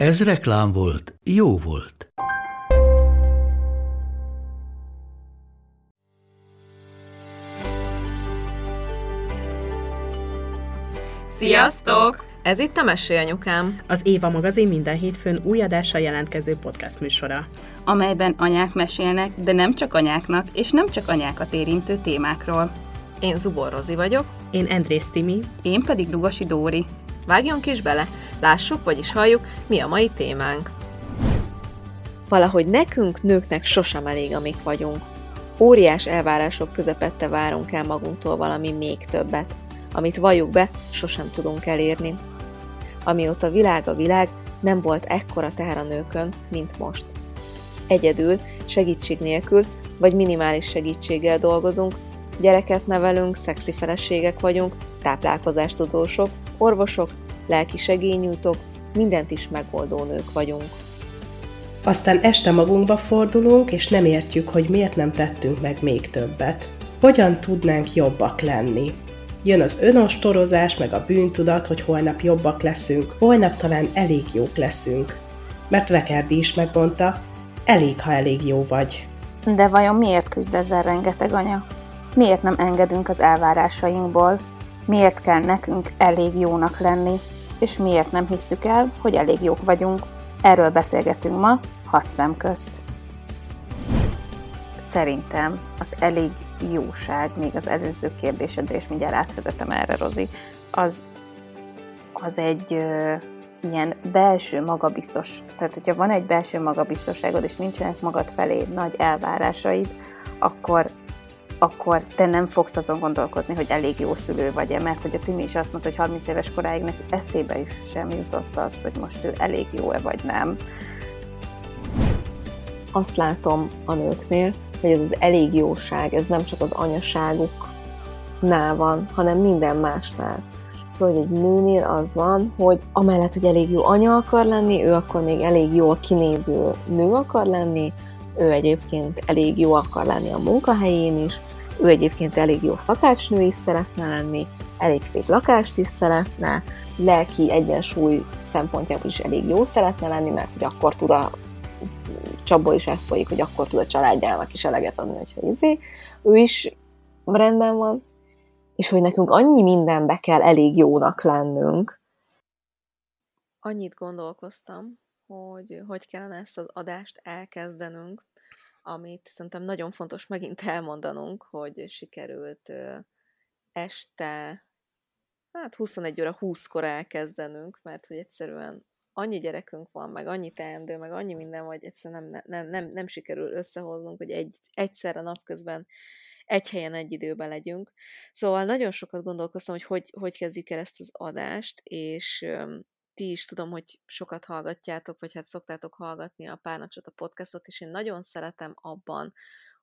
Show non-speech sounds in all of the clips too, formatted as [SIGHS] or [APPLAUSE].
Ez reklám volt, jó volt. Sziasztok! Ez itt a Mesélyanyukám. Az Éva magazin minden hétfőn új adással jelentkező podcast műsora. amelyben anyák mesélnek, de nem csak anyáknak, és nem csak anyákat érintő témákról. Én Zubor Rozi vagyok. Én Andrész Timi. Én pedig Lugosi Dóri. Vágjunk is bele, lássuk, vagyis halljuk, mi a mai témánk. Valahogy nekünk, nőknek sosem elég, amik vagyunk. Óriás elvárások közepette várunk el magunktól valami még többet, amit valljuk be, sosem tudunk elérni. Amióta világ a világ, nem volt ekkora teher a nőkön, mint most. Egyedül, segítség nélkül, vagy minimális segítséggel dolgozunk, gyereket nevelünk, szexi feleségek vagyunk, táplálkozástudósok, orvosok, lelki segélynyújtók, mindent is megoldó nők vagyunk. Aztán este magunkba fordulunk, és nem értjük, hogy miért nem tettünk meg még többet. Hogyan tudnánk jobbak lenni? Jön az önostorozás, meg a bűntudat, hogy holnap jobbak leszünk, holnap talán elég jók leszünk. Mert Vekerdi is megmondta, elég, ha elég jó vagy. De vajon miért küzd ezzel rengeteg anya? Miért nem engedünk az elvárásainkból? Miért kell nekünk elég jónak lenni? És miért nem hisszük el, hogy elég jók vagyunk? Erről beszélgetünk ma, hat szem közt. Szerintem az elég jóság, még az előző kérdésedre, és mindjárt átvezetem erre, Rozi, az, az egy ö, ilyen belső magabiztos, tehát hogyha van egy belső magabiztosságod, és nincsenek magad felé nagy elvárásaid, akkor akkor te nem fogsz azon gondolkodni, hogy elég jó szülő vagy-e, mert hogy a Timi is azt mondta, hogy 30 éves koráig neki eszébe is sem jutott az, hogy most ő elég jó-e vagy nem. Azt látom a nőknél, hogy ez az elég jóság, ez nem csak az anyaságuknál van, hanem minden másnál. Szóval, hogy egy nőnél az van, hogy amellett, hogy elég jó anya akar lenni, ő akkor még elég jól kinéző nő akar lenni, ő egyébként elég jó akar lenni a munkahelyén is, ő egyébként elég jó szakácsnő is szeretne lenni, elég szép lakást is szeretne, lelki egyensúly szempontjából is elég jó szeretne lenni, mert hogy akkor tud a csapból is ez folyik, hogy akkor tud a családjának is eleget adni, hogyha izé, ő is rendben van, és hogy nekünk annyi mindenbe kell elég jónak lennünk. Annyit gondolkoztam, hogy hogy kellene ezt az adást elkezdenünk, amit szerintem nagyon fontos megint elmondanunk, hogy sikerült este, hát 21 óra 20-kor elkezdenünk, mert hogy egyszerűen annyi gyerekünk van, meg annyi teendő, meg annyi minden, hogy egyszerűen nem, nem, nem, nem sikerül összehoznunk, hogy egy, egyszerre napközben egy helyen egy időben legyünk. Szóval nagyon sokat gondolkoztam, hogy hogy, hogy kezdjük el ezt az adást, és ti is tudom, hogy sokat hallgatjátok, vagy hát szoktátok hallgatni a Párnacsot, a podcastot, és én nagyon szeretem abban,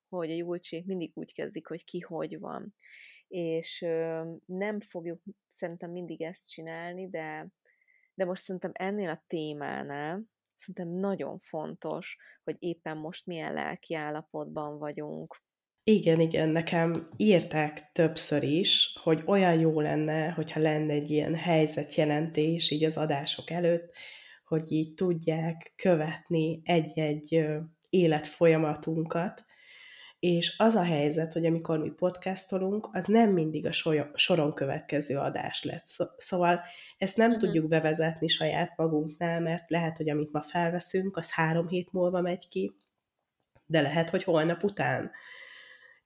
hogy a Julcsék mindig úgy kezdik, hogy ki hogy van. És ö, nem fogjuk szerintem mindig ezt csinálni, de, de most szerintem ennél a témánál szerintem nagyon fontos, hogy éppen most milyen lelki állapotban vagyunk, Igen, igen, nekem írták többször is, hogy olyan jó lenne, hogyha lenne egy ilyen helyzetjelentés így az adások előtt, hogy így tudják követni egy-egy életfolyamatunkat, és az a helyzet, hogy amikor mi podcastolunk, az nem mindig a soron következő adás lesz. Szó- Szóval ezt nem Mhm. tudjuk bevezetni saját magunknál, mert lehet, hogy amit ma felveszünk, az három hét múlva megy ki, de lehet, hogy holnap után.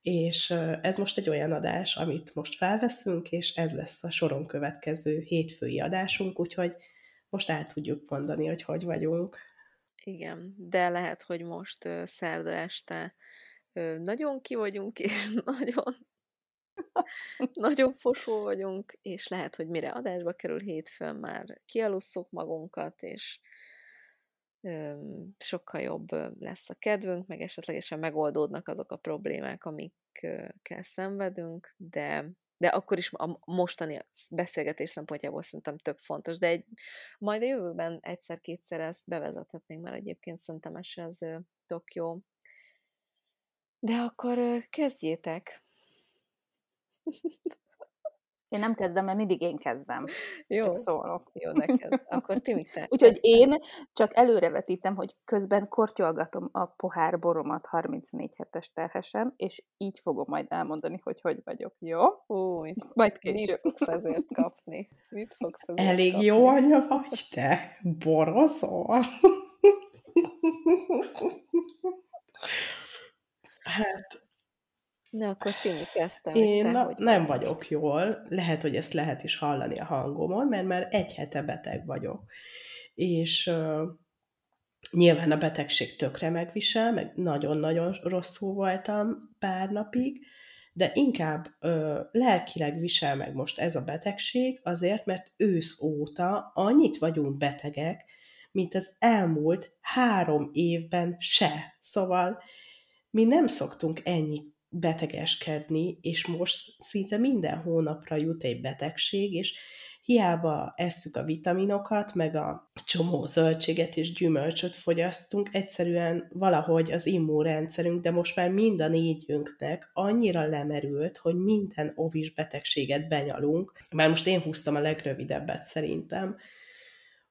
És ez most egy olyan adás, amit most felveszünk, és ez lesz a soron következő hétfői adásunk, úgyhogy most el tudjuk mondani, hogy hogy vagyunk. Igen, de lehet, hogy most szerda este nagyon ki vagyunk, és [LAUGHS] nagyon, nagyon fosó vagyunk, és lehet, hogy mire adásba kerül hétfőn már kialusszuk magunkat, és sokkal jobb lesz a kedvünk, meg esetlegesen megoldódnak azok a problémák, amikkel szenvedünk, de, de akkor is a mostani beszélgetés szempontjából szerintem tök fontos, de egy, majd a jövőben egyszer-kétszer ezt bevezethetnénk, mert egyébként szerintem ez tök jó. De akkor kezdjétek. [LAUGHS] Én nem kezdem, mert mindig én kezdem. Jó. Csak szólok. Jó, neked. Akkor ti te? [LAUGHS] Úgyhogy én csak előrevetítem, hogy közben kortyolgatom a pohár boromat 34 hetes terhesen, és így fogom majd elmondani, hogy hogy vagyok. Jó? Mit, [LAUGHS] majd később. Mit fogsz ezért kapni? Mit fogsz ezért Elég kapni? jó anya vagy te. Borozol. [LAUGHS] hát Na, akkor Timi kezdte, Én te na, hogy nem vagy vagyok jól, lehet, hogy ezt lehet is hallani a hangomon, mert már egy hete beteg vagyok. És uh, nyilván a betegség tökre megvisel, meg nagyon-nagyon rosszul voltam pár napig, de inkább uh, lelkileg visel meg most ez a betegség, azért, mert ősz óta annyit vagyunk betegek, mint az elmúlt három évben se. Szóval mi nem szoktunk ennyi betegeskedni, és most szinte minden hónapra jut egy betegség, és hiába esszük a vitaminokat, meg a csomó zöldséget és gyümölcsöt fogyasztunk, egyszerűen valahogy az immunrendszerünk, de most már mind a négyünknek annyira lemerült, hogy minden ovis betegséget benyalunk. Már most én húztam a legrövidebbet szerintem.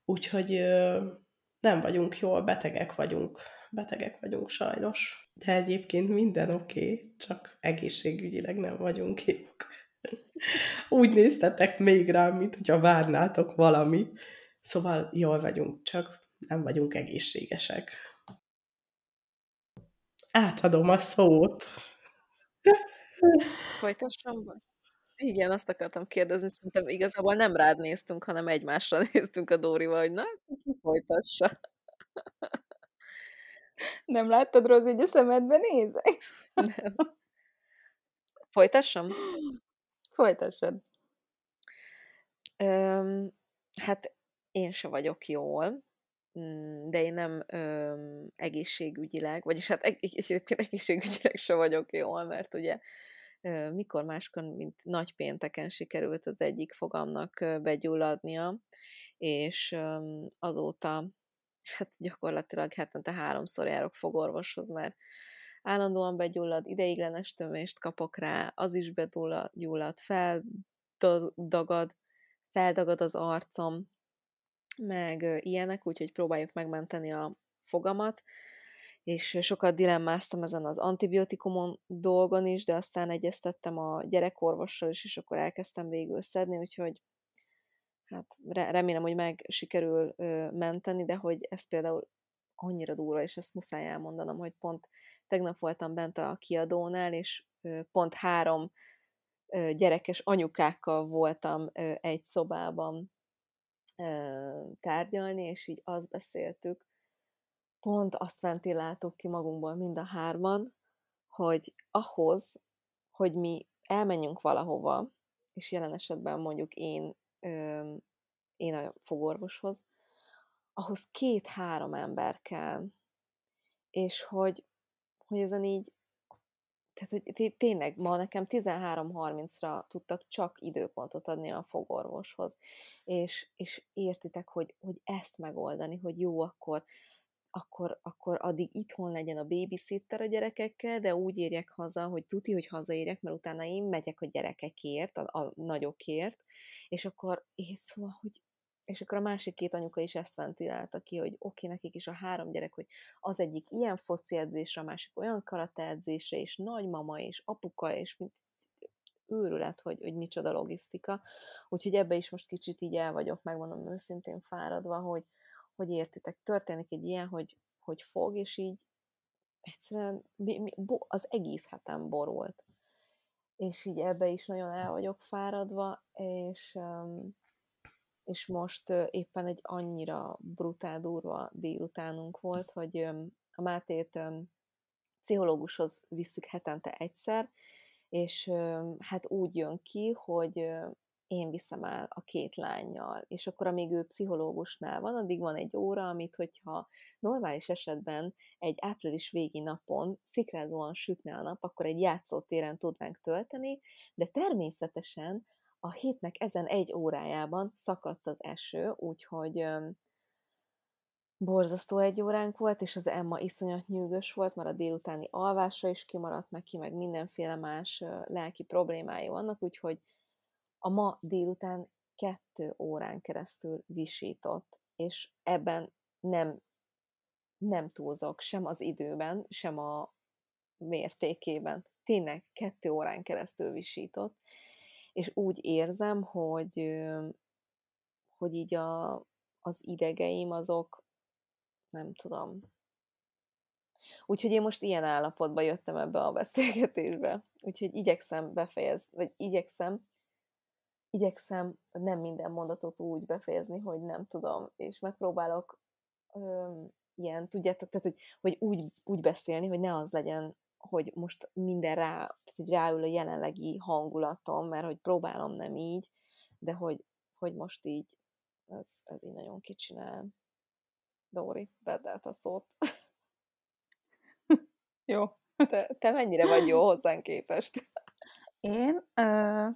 Úgyhogy nem vagyunk jól, betegek vagyunk. Betegek vagyunk sajnos. De egyébként minden oké, okay, csak egészségügyileg nem vagyunk jók. Úgy néztetek még rám, mint hogyha várnátok valamit. Szóval jól vagyunk, csak nem vagyunk egészségesek. Átadom a szót. Folytassam? Vagy? Igen, azt akartam kérdezni, szerintem igazából nem rád néztünk, hanem egymásra [LAUGHS] néztünk a Dórival, hogy na, folytassa. Nem láttad, Rozi, hogy a szemedbe nézek? Nem. Folytassam? Folytassad. Öm, hát én se vagyok jól, mm, de én nem öm, egészségügyileg, vagyis hát egészségügyileg se vagyok jól, mert ugye ö, mikor máskor, mint nagy pénteken sikerült az egyik fogamnak begyulladnia, és öm, azóta hát gyakorlatilag hetente háromszor járok fogorvoshoz, mert állandóan begyullad, ideiglenes tömést kapok rá, az is begyullad, feldagad, feldagad az arcom, meg ilyenek, úgyhogy próbáljuk megmenteni a fogamat, és sokat dilemmáztam ezen az antibiotikumon dolgon is, de aztán egyeztettem a gyerekorvossal is, és akkor elkezdtem végül szedni, úgyhogy hát remélem, hogy meg sikerül menteni, de hogy ez például annyira durva, és ezt muszáj elmondanom, hogy pont tegnap voltam bent a kiadónál, és pont három gyerekes anyukákkal voltam egy szobában tárgyalni, és így azt beszéltük, pont azt ventiláltuk ki magunkból mind a hárman, hogy ahhoz, hogy mi elmenjünk valahova, és jelen esetben mondjuk én én a fogorvoshoz, ahhoz két-három ember kell. És hogy, hogy ezen így, tehát hogy tényleg ma nekem 13.30-ra tudtak csak időpontot adni a fogorvoshoz. És, és értitek, hogy, hogy ezt megoldani, hogy jó, akkor akkor, akkor addig itthon legyen a babysitter a gyerekekkel, de úgy érjek haza, hogy tuti, hogy hazaérjek, mert utána én megyek a gyerekekért, a, a nagyokért, és akkor én szóval, hogy és akkor a másik két anyuka is ezt ventilálta ki, hogy oké, okay, nekik is a három gyerek, hogy az egyik ilyen foci edzésre, a másik olyan karate edzésre, és nagymama, és apuka, és mint őrület, hogy, hogy micsoda logisztika. Úgyhogy ebbe is most kicsit így el vagyok, megmondom őszintén fáradva, hogy, hogy értitek, történik egy ilyen, hogy, hogy fog, és így egyszerűen az egész hetem borult. És így ebbe is nagyon el vagyok fáradva, és, és most éppen egy annyira brutál, durva délutánunk volt, hogy a Mátét pszichológushoz visszük hetente egyszer, és hát úgy jön ki, hogy én viszem el a két lányjal, és akkor amíg ő pszichológusnál van, addig van egy óra, amit hogyha normális esetben egy április végi napon szikrázóan sütne a nap, akkor egy játszótéren tudnánk tölteni, de természetesen a hétnek ezen egy órájában szakadt az eső, úgyhogy borzasztó egy óránk volt, és az Emma iszonyat nyűgös volt, mert a délutáni alvása is kimaradt neki, meg mindenféle más lelki problémái vannak, úgyhogy a ma délután kettő órán keresztül visított, és ebben nem, nem túlzok sem az időben, sem a mértékében. Tényleg kettő órán keresztül visított, és úgy érzem, hogy, hogy így a, az idegeim azok, nem tudom. Úgyhogy én most ilyen állapotba jöttem ebbe a beszélgetésbe. Úgyhogy igyekszem befejezni, vagy igyekszem igyekszem nem minden mondatot úgy befejezni, hogy nem tudom, és megpróbálok öm, ilyen, tudjátok, tehát, hogy, hogy úgy, úgy beszélni, hogy ne az legyen, hogy most minden rá, tehát, hogy ráül a jelenlegi hangulatom, mert hogy próbálom nem így, de hogy, hogy most így, ez, ez így nagyon kicsinál. Dóri, vedd át a szót. jó. Te, te mennyire vagy jó hozzánk képest? Én? Ö...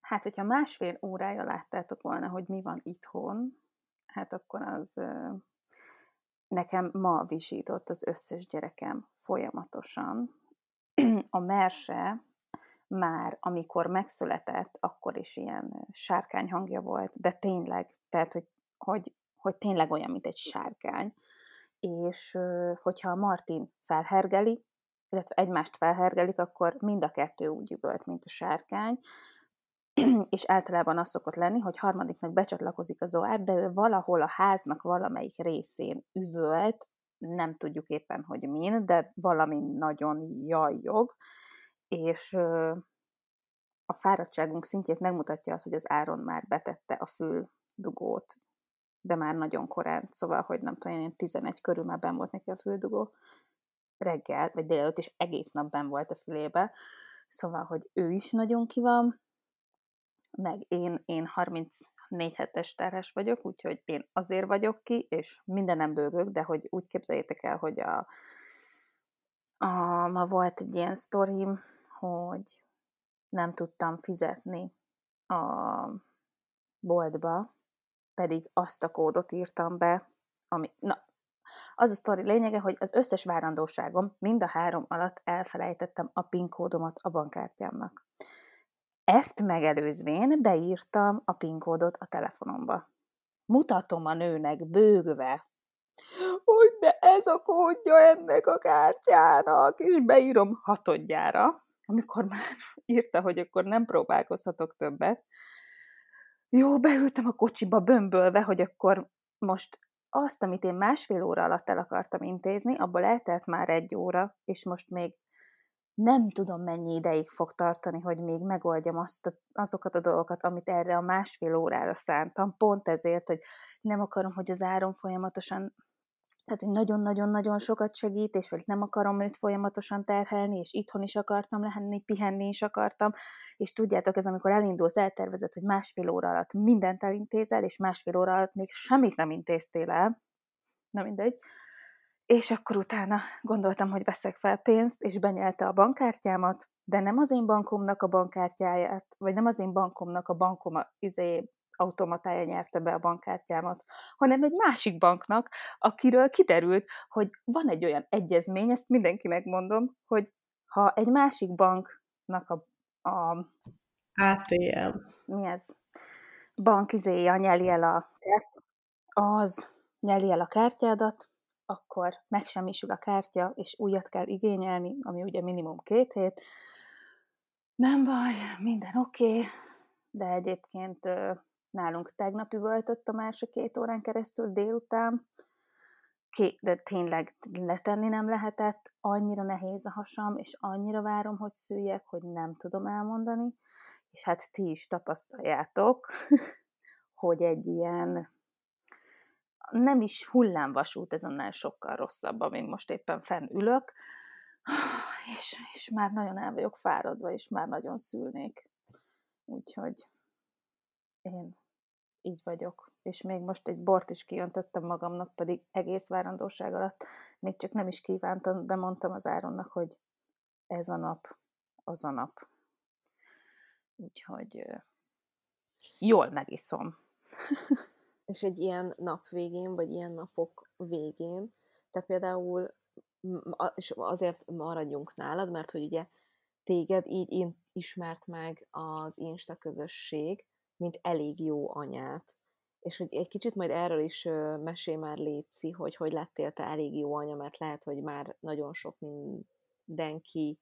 Hát, hogyha másfél órája láttátok volna, hogy mi van itthon, hát akkor az nekem ma visított az összes gyerekem folyamatosan. A merse már, amikor megszületett, akkor is ilyen sárkány hangja volt, de tényleg, tehát, hogy, hogy, hogy tényleg olyan, mint egy sárkány. És hogyha a Martin felhergeli, illetve egymást felhergelik, akkor mind a kettő úgy üvölt, mint a sárkány, [CLEARS THROAT] és általában az szokott lenni, hogy harmadiknak becsatlakozik a zoár, de ő valahol a háznak valamelyik részén üvölt, nem tudjuk éppen, hogy min, de valami nagyon jajjog, és a fáradtságunk szintjét megmutatja az, hogy az Áron már betette a füldugót, de már nagyon korán, szóval, hogy nem tudom, én 11 körül már ben volt neki a füldugó, reggel, vagy délelőtt, és egész nap ben volt a fülébe, szóval, hogy ő is nagyon ki van, meg én, én 34 hetes terhes vagyok, úgyhogy én azért vagyok ki, és mindenem bőgök, de hogy úgy képzeljétek el, hogy a, a, ma volt egy ilyen sztorim, hogy nem tudtam fizetni a boltba, pedig azt a kódot írtam be, ami, na, az a sztori lényege, hogy az összes várandóságom mind a három alatt elfelejtettem a PIN kódomat a bankkártyámnak. Ezt megelőzvén beírtam a PIN kódot a telefonomba. Mutatom a nőnek bőgve, hogy de ez a kódja ennek a kártyának, és beírom hatodjára, amikor már [LAUGHS] írta, hogy akkor nem próbálkozhatok többet. Jó, beültem a kocsiba bömbölve, hogy akkor most azt, amit én másfél óra alatt el akartam intézni, abból eltelt már egy óra, és most még nem tudom, mennyi ideig fog tartani, hogy még megoldjam azt a, azokat a dolgokat, amit erre a másfél órára szántam. Pont ezért, hogy nem akarom, hogy az áron folyamatosan tehát, hogy nagyon-nagyon-nagyon sokat segít, és hogy nem akarom őt folyamatosan terhelni, és itthon is akartam lehenni, pihenni is akartam, és tudjátok, ez amikor elindulsz, eltervezed, hogy másfél óra alatt mindent elintézel, és másfél óra alatt még semmit nem intéztél el, na mindegy, és akkor utána gondoltam, hogy veszek fel pénzt, és benyelte a bankkártyámat, de nem az én bankomnak a bankkártyáját, vagy nem az én bankomnak a bankom izé, automatája nyerte be a bankkártyámat, hanem egy másik banknak, akiről kiderült, hogy van egy olyan egyezmény, ezt mindenkinek mondom, hogy ha egy másik banknak a, a ATM. Mi ez? Bank izéja nyeli el a kert, az nyeli el a kártyádat, akkor megsemmisül a kártya, és újat kell igényelni, ami ugye minimum két hét. Nem baj, minden oké, okay, de egyébként nálunk tegnap üvöltött a másik két órán keresztül délután, Ké, de tényleg letenni nem lehetett, annyira nehéz a hasam, és annyira várom, hogy szüljek, hogy nem tudom elmondani, és hát ti is tapasztaljátok, [LAUGHS] hogy egy ilyen nem is hullámvasút, ez annál sokkal rosszabb, amin most éppen fenn ülök, [SIGHS] és, és már nagyon el vagyok fáradva, és már nagyon szülnék. Úgyhogy én így vagyok. És még most egy bort is kijöntöttem magamnak, pedig egész várandóság alatt még csak nem is kívántam, de mondtam az Áronnak, hogy ez a nap, az a nap. Úgyhogy jól megiszom. [LAUGHS] És egy ilyen nap végén, vagy ilyen napok végén, te például, és azért maradjunk nálad, mert hogy ugye téged így ismert meg az Insta közösség, mint elég jó anyát. És hogy egy kicsit majd erről is mesél már Léci, hogy hogy lettél te elég jó anya, mert lehet, hogy már nagyon sok mindenki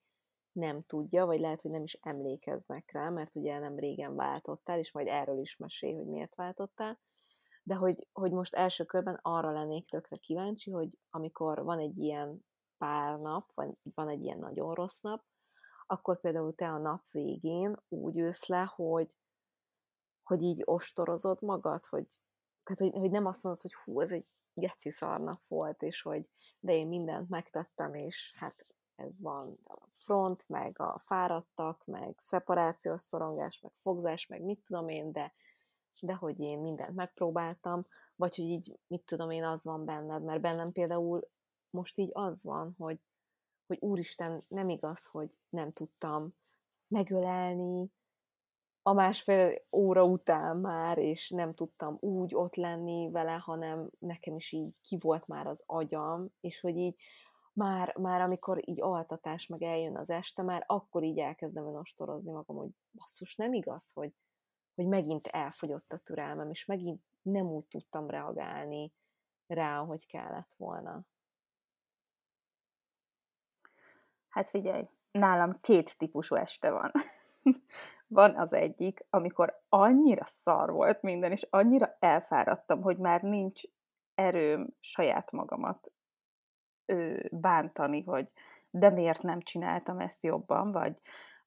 nem tudja, vagy lehet, hogy nem is emlékeznek rá, mert ugye nem régen váltottál, és majd erről is mesél, hogy miért váltottál. De hogy, hogy most első körben arra lennék tökre kíváncsi, hogy amikor van egy ilyen pár nap, vagy van egy ilyen nagyon rossz nap, akkor például te a nap végén úgy ülsz le, hogy, hogy így ostorozod magad, hogy, tehát, hogy, hogy nem azt mondod, hogy hú, ez egy geci szarnap volt, és hogy de én mindent megtettem, és hát ez van a front, meg a fáradtak, meg szeparációs szorongás, meg fogzás, meg mit tudom én, de, de hogy én mindent megpróbáltam, vagy hogy így, mit tudom én, az van benned, mert bennem például most így az van, hogy, hogy úristen, nem igaz, hogy nem tudtam megölelni, a másfél óra után már, és nem tudtam úgy ott lenni vele, hanem nekem is így ki volt már az agyam, és hogy így már, már amikor így altatás meg eljön az este, már akkor így elkezdem önostorozni magam, hogy basszus, nem igaz, hogy, hogy megint elfogyott a türelmem, és megint nem úgy tudtam reagálni rá, ahogy kellett volna. Hát figyelj, nálam két típusú este van. [LAUGHS] van az egyik, amikor annyira szar volt minden, és annyira elfáradtam, hogy már nincs erőm saját magamat ö, bántani, hogy de miért nem csináltam ezt jobban, vagy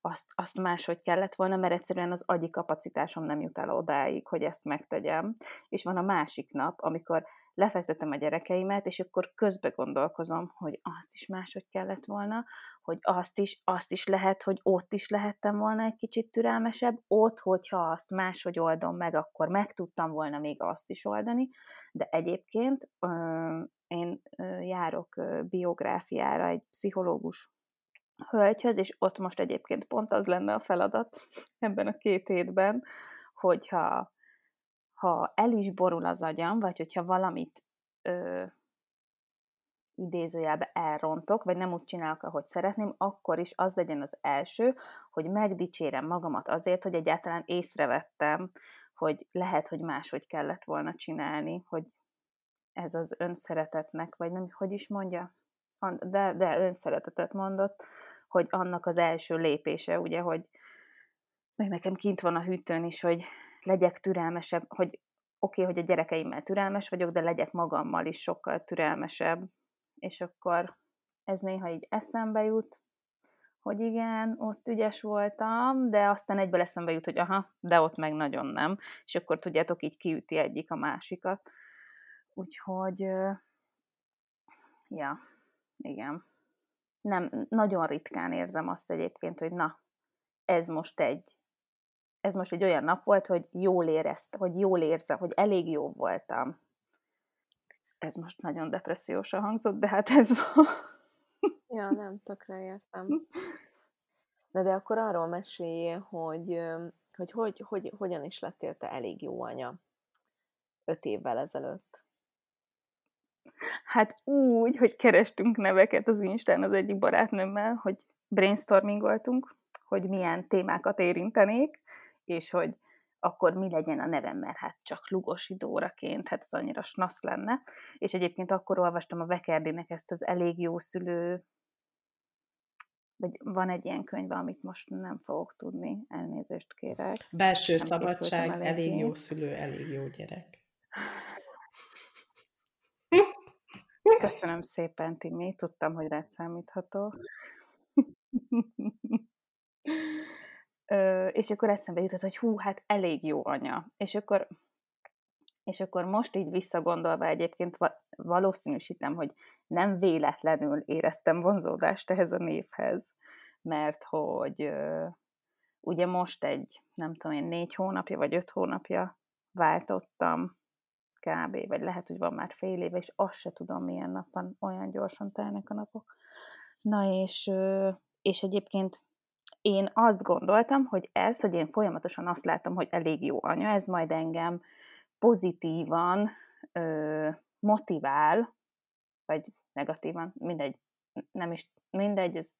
azt, azt máshogy kellett volna, mert egyszerűen az agyi kapacitásom nem jut el odáig, hogy ezt megtegyem. És van a másik nap, amikor lefektetem a gyerekeimet, és akkor közbe gondolkozom, hogy azt is máshogy kellett volna, hogy azt is, azt is lehet, hogy ott is lehettem volna egy kicsit türelmesebb, ott, hogyha azt máshogy oldom meg, akkor meg tudtam volna még azt is oldani, de egyébként én járok biográfiára egy pszichológus hölgyhöz, és ott most egyébként pont az lenne a feladat [LAUGHS] ebben a két hétben, hogyha ha el is borul az agyam, vagy hogyha valamit ö, idézőjelbe elrontok, vagy nem úgy csinálok, ahogy szeretném, akkor is az legyen az első, hogy megdicsérem magamat azért, hogy egyáltalán észrevettem, hogy lehet, hogy máshogy kellett volna csinálni, hogy ez az önszeretetnek, vagy nem, hogy is mondja? De, de önszeretetet mondott, hogy annak az első lépése, ugye, hogy meg nekem kint van a hűtőn is, hogy legyek türelmesebb, hogy oké, okay, hogy a gyerekeimmel türelmes vagyok, de legyek magammal is sokkal türelmesebb. És akkor ez néha így eszembe jut, hogy igen, ott ügyes voltam, de aztán egyből eszembe jut, hogy aha, de ott meg nagyon nem. És akkor tudjátok, így kiüti egyik a másikat. Úgyhogy, ja, igen. Nem, nagyon ritkán érzem azt egyébként, hogy na, ez most egy ez most egy olyan nap volt, hogy jól érezt, hogy jól érzem, hogy elég jó voltam. Ez most nagyon depressziósan hangzott, de hát ez van. Ja, nem, tökre értem. [LAUGHS] Na de akkor arról mesélj, hogy, hogy, hogy, hogy hogyan is lettél te elég jó anya öt évvel ezelőtt. Hát úgy, hogy kerestünk neveket az Instán az egyik barátnőmmel, hogy brainstormingoltunk, hogy milyen témákat érintenék, és hogy akkor mi legyen a nevem, mert hát csak Lugosi Dóraként, hát ez annyira snasz lenne. És egyébként akkor olvastam a Vekerdinek ezt az elég jó szülő, vagy van egy ilyen könyv, amit most nem fogok tudni, elnézést kérek. Belső nem szabadság, elég, elég jó szülő, elég jó gyerek. Köszönöm szépen, Timi, tudtam, hogy rád számíthatok. [LAUGHS] Ö, és akkor eszembe jutott, hogy hú, hát elég jó anya. És akkor, és akkor most így visszagondolva egyébként valószínűsítem, hogy nem véletlenül éreztem vonzódást ehhez a névhez, mert hogy ugye most egy, nem tudom én, négy hónapja vagy öt hónapja váltottam kb. vagy lehet, hogy van már fél éve, és azt se tudom, milyen nap olyan gyorsan telnek a napok. Na és, és egyébként én azt gondoltam, hogy ez, hogy én folyamatosan azt látom, hogy elég jó anya, ez majd engem pozitívan ö, motivál, vagy negatívan, mindegy, nem is, mindegy, ez,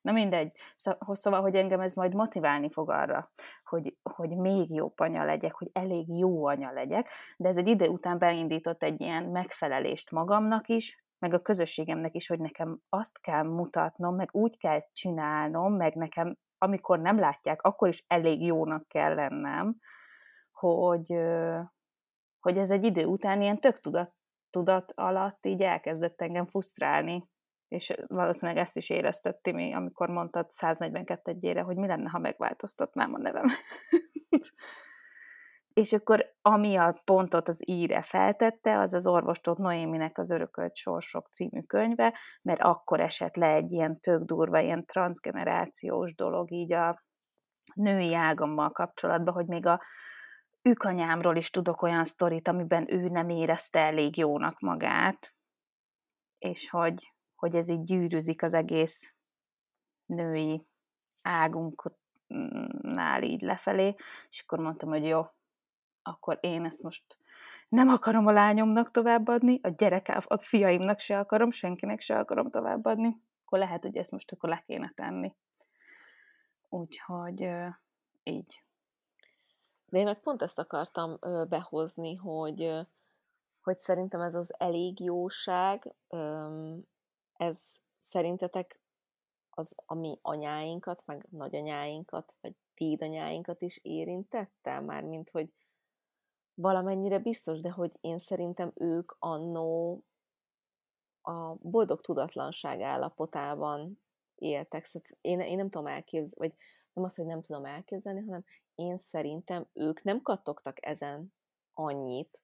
na mindegy, szóval, hogy engem ez majd motiválni fog arra, hogy, hogy még jobb anya legyek, hogy elég jó anya legyek, de ez egy idő után beindított egy ilyen megfelelést magamnak is, meg a közösségemnek is, hogy nekem azt kell mutatnom, meg úgy kell csinálnom, meg nekem, amikor nem látják, akkor is elég jónak kell lennem, hogy, hogy ez egy idő után ilyen tök tudat, tudat alatt így elkezdett engem frusztrálni, és valószínűleg ezt is éreztetti mi, amikor mondtad 142 egyére, hogy mi lenne, ha megváltoztatnám a nevem. [LAUGHS] és akkor ami a pontot az íre feltette, az az orvostót Noéminek az Örökölt Sorsok című könyve, mert akkor esett le egy ilyen tök durva, ilyen transgenerációs dolog így a női ágammal kapcsolatban, hogy még a ükanyámról is tudok olyan sztorit, amiben ő nem érezte elég jónak magát, és hogy, hogy ez így gyűrűzik az egész női águnknál így lefelé, és akkor mondtam, hogy jó, akkor én ezt most nem akarom a lányomnak továbbadni, a gyerek, a fiaimnak se akarom, senkinek se akarom továbbadni, akkor lehet, hogy ezt most akkor le kéne tenni. Úgyhogy így. De én meg pont ezt akartam behozni, hogy, hogy szerintem ez az elég jóság, ez szerintetek az, ami anyáinkat, meg nagyanyáinkat, vagy dédanyáinkat is érintette, már mint hogy valamennyire biztos, de hogy én szerintem ők annó a boldog tudatlanság állapotában éltek. Szóval én, én nem tudom elképzelni, vagy nem azt, hogy nem tudom elképzelni, hanem én szerintem ők nem kattogtak ezen annyit,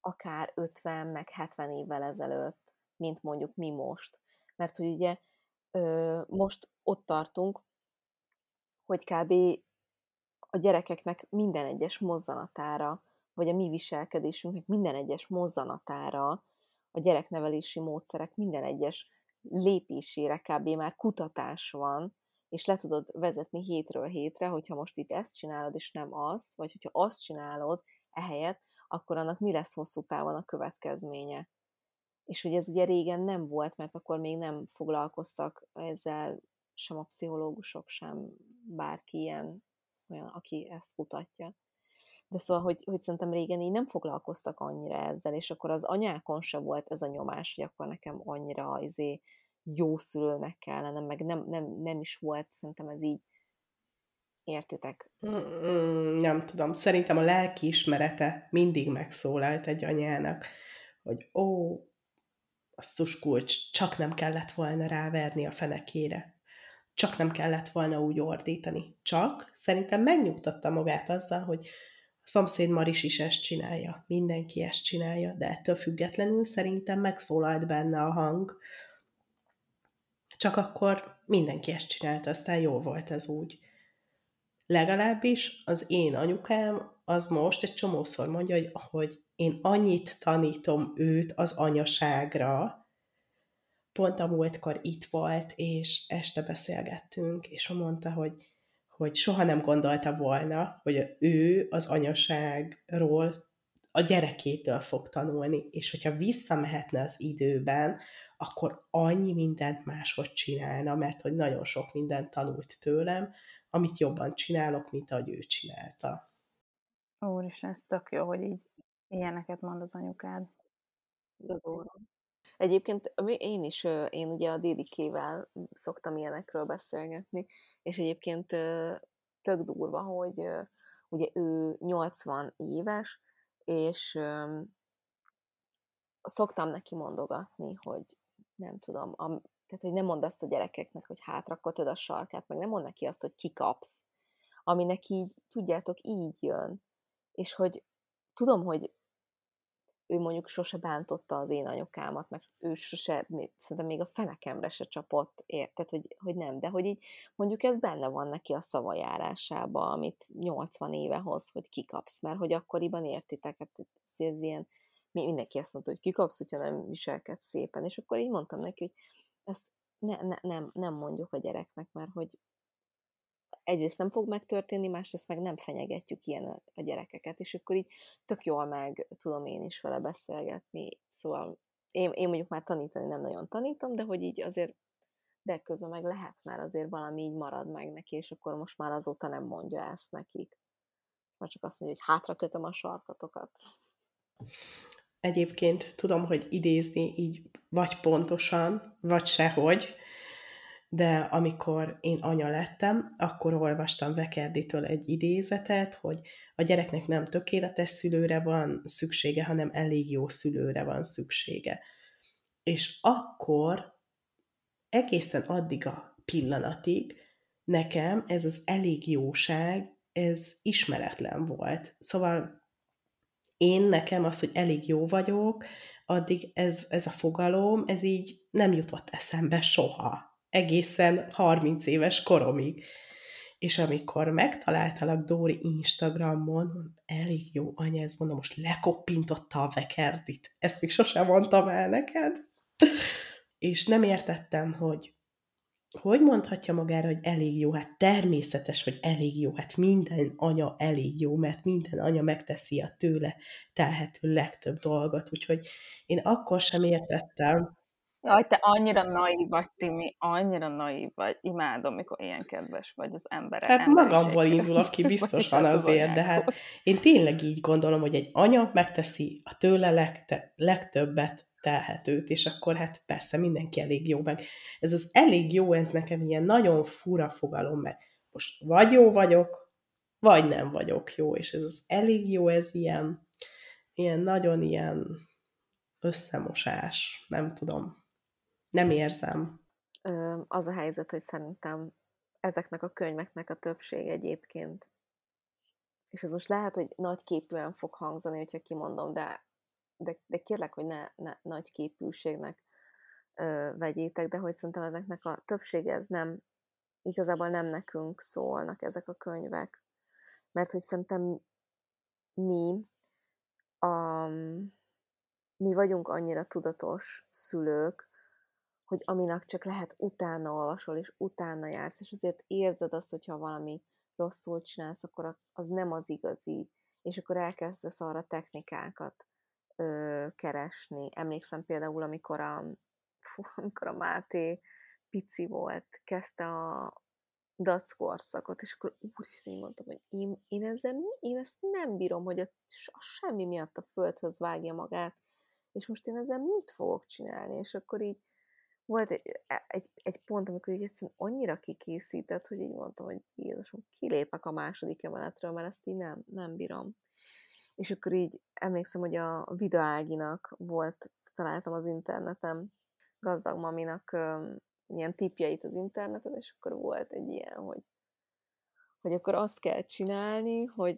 akár 50 meg 70 évvel ezelőtt, mint mondjuk mi most. Mert hogy ugye most ott tartunk, hogy kb. a gyerekeknek minden egyes mozzanatára, vagy a mi viselkedésünknek minden egyes mozzanatára, a gyereknevelési módszerek minden egyes lépésére kb. már kutatás van, és le tudod vezetni hétről hétre, hogyha most itt ezt csinálod, és nem azt, vagy hogyha azt csinálod ehelyett, akkor annak mi lesz hosszú távon a következménye. És hogy ez ugye régen nem volt, mert akkor még nem foglalkoztak ezzel sem a pszichológusok, sem bárki ilyen, olyan, aki ezt kutatja. De szóval, hogy, hogy szerintem régen így nem foglalkoztak annyira ezzel, és akkor az anyákon se volt ez a nyomás, hogy akkor nekem annyira izé, jó szülőnek kellene, meg nem, nem, nem is volt, szerintem ez így, értitek? Mm, nem tudom, szerintem a lelki ismerete mindig megszólalt egy anyának, hogy ó, a szuskulcs, csak nem kellett volna ráverni a fenekére. Csak nem kellett volna úgy ordítani. Csak szerintem megnyugtatta magát azzal, hogy a szomszéd Maris is ezt csinálja, mindenki ezt csinálja, de ettől függetlenül szerintem megszólalt benne a hang, csak akkor mindenki ezt csinálta, aztán jó volt ez úgy. Legalábbis az én anyukám az most egy csomószor mondja, hogy, hogy én annyit tanítom őt az anyaságra, pont a múltkor itt volt, és este beszélgettünk, és mondta, hogy, hogy soha nem gondolta volna, hogy ő az anyaságról a gyerekétől fog tanulni, és hogyha visszamehetne az időben, akkor annyi mindent máshogy csinálna, mert hogy nagyon sok mindent tanult tőlem, amit jobban csinálok, mint ahogy ő csinálta. Úristen, ez tök jó, hogy így ilyeneket mond az anyukád. Egyébként én is, én ugye a Dédikével szoktam ilyenekről beszélgetni, és egyébként tök durva, hogy ugye ő 80 éves, és szoktam neki mondogatni, hogy nem tudom, a, tehát hogy nem mondd azt a gyerekeknek, hogy hátrakötöd a sarkát, meg nem mond neki azt, hogy kikapsz, aminek így, tudjátok, így jön. És hogy tudom, hogy ő mondjuk sose bántotta az én anyukámat, meg ő sose, szerintem még a fenekemre se csapott, érted, hogy, hogy nem, de hogy így mondjuk ez benne van neki a szavajárásába, amit 80 éve hoz, hogy kikapsz, mert hogy akkoriban értitek, hát ez ilyen, mindenki ezt mondta, hogy kikapsz, hogyha nem viselkedsz szépen, és akkor így mondtam neki, hogy ezt ne, ne, nem, nem mondjuk a gyereknek, mert hogy egyrészt nem fog megtörténni, másrészt meg nem fenyegetjük ilyen a gyerekeket, és akkor így tök jól meg tudom én is vele beszélgetni, szóval én, én mondjuk már tanítani nem nagyon tanítom, de hogy így azért de közben meg lehet már azért valami így marad meg neki, és akkor most már azóta nem mondja ezt nekik. Már csak azt mondja, hogy hátra kötöm a sarkatokat. Egyébként tudom, hogy idézni így vagy pontosan, vagy sehogy, de amikor én anya lettem, akkor olvastam Vekerditől egy idézetet, hogy a gyereknek nem tökéletes szülőre van szüksége, hanem elég jó szülőre van szüksége. És akkor egészen addig a pillanatig nekem ez az elég jóság, ez ismeretlen volt. Szóval én nekem az, hogy elég jó vagyok, addig ez, ez a fogalom, ez így nem jutott eszembe soha egészen 30 éves koromig. És amikor megtaláltalak Dóri Instagramon, elég jó anya, ez mondom, most lekoppintotta a vekerdit. Ezt még sosem mondtam el neked. és nem értettem, hogy hogy mondhatja magára, hogy elég jó? Hát természetes, hogy elég jó. Hát minden anya elég jó, mert minden anya megteszi a tőle telhető legtöbb dolgot. Úgyhogy én akkor sem értettem, Jaj, te annyira naív vagy, Timi, annyira naív vagy. Imádom, mikor ilyen kedves vagy az emberek. Hát magamból [LAUGHS] indulok ki biztosan azért, de hát én tényleg így gondolom, hogy egy anya megteszi a tőle legte, legtöbbet telhetőt, és akkor hát persze mindenki elég jó, meg ez az elég jó, ez nekem ilyen nagyon fura fogalom, mert most vagy jó vagyok, vagy nem vagyok jó, és ez az elég jó, ez ilyen, ilyen nagyon ilyen összemosás, nem tudom. Nem érzem. Az a helyzet, hogy szerintem ezeknek a könyveknek a többség egyébként, és ez most lehet, hogy nagy képűen fog hangzani, hogyha kimondom, de, de, de kérlek, hogy ne, ne nagy képűségnek vegyétek, de hogy szerintem ezeknek a többsége ez nem, igazából nem nekünk szólnak ezek a könyvek. Mert hogy szerintem mi, a, mi vagyunk annyira tudatos szülők, hogy aminek csak lehet utána olvasol, és utána jársz, és azért érzed azt, hogyha valami rosszul csinálsz, akkor az nem az igazi, és akkor elkezdesz arra technikákat ö, keresni. Emlékszem például, amikor a, fú, amikor a Máté pici volt, kezdte a dackorszakot, és akkor úristen, mondtam, hogy én, én, ezzel, én ezt nem bírom, hogy a, a semmi miatt a földhöz vágja magát, és most én ezzel mit fogok csinálni, és akkor így volt egy, e, egy, egy pont, amikor így egyszerűen annyira kikészített, hogy így mondtam, hogy Jézusom, kilépek a második emeletről, mert ezt így nem, nem bírom. És akkor így emlékszem, hogy a Vida Áginak volt, találtam az interneten, gazdag maminak um, ilyen tipjeit az interneten, és akkor volt egy ilyen, hogy, hogy akkor azt kell csinálni, hogy,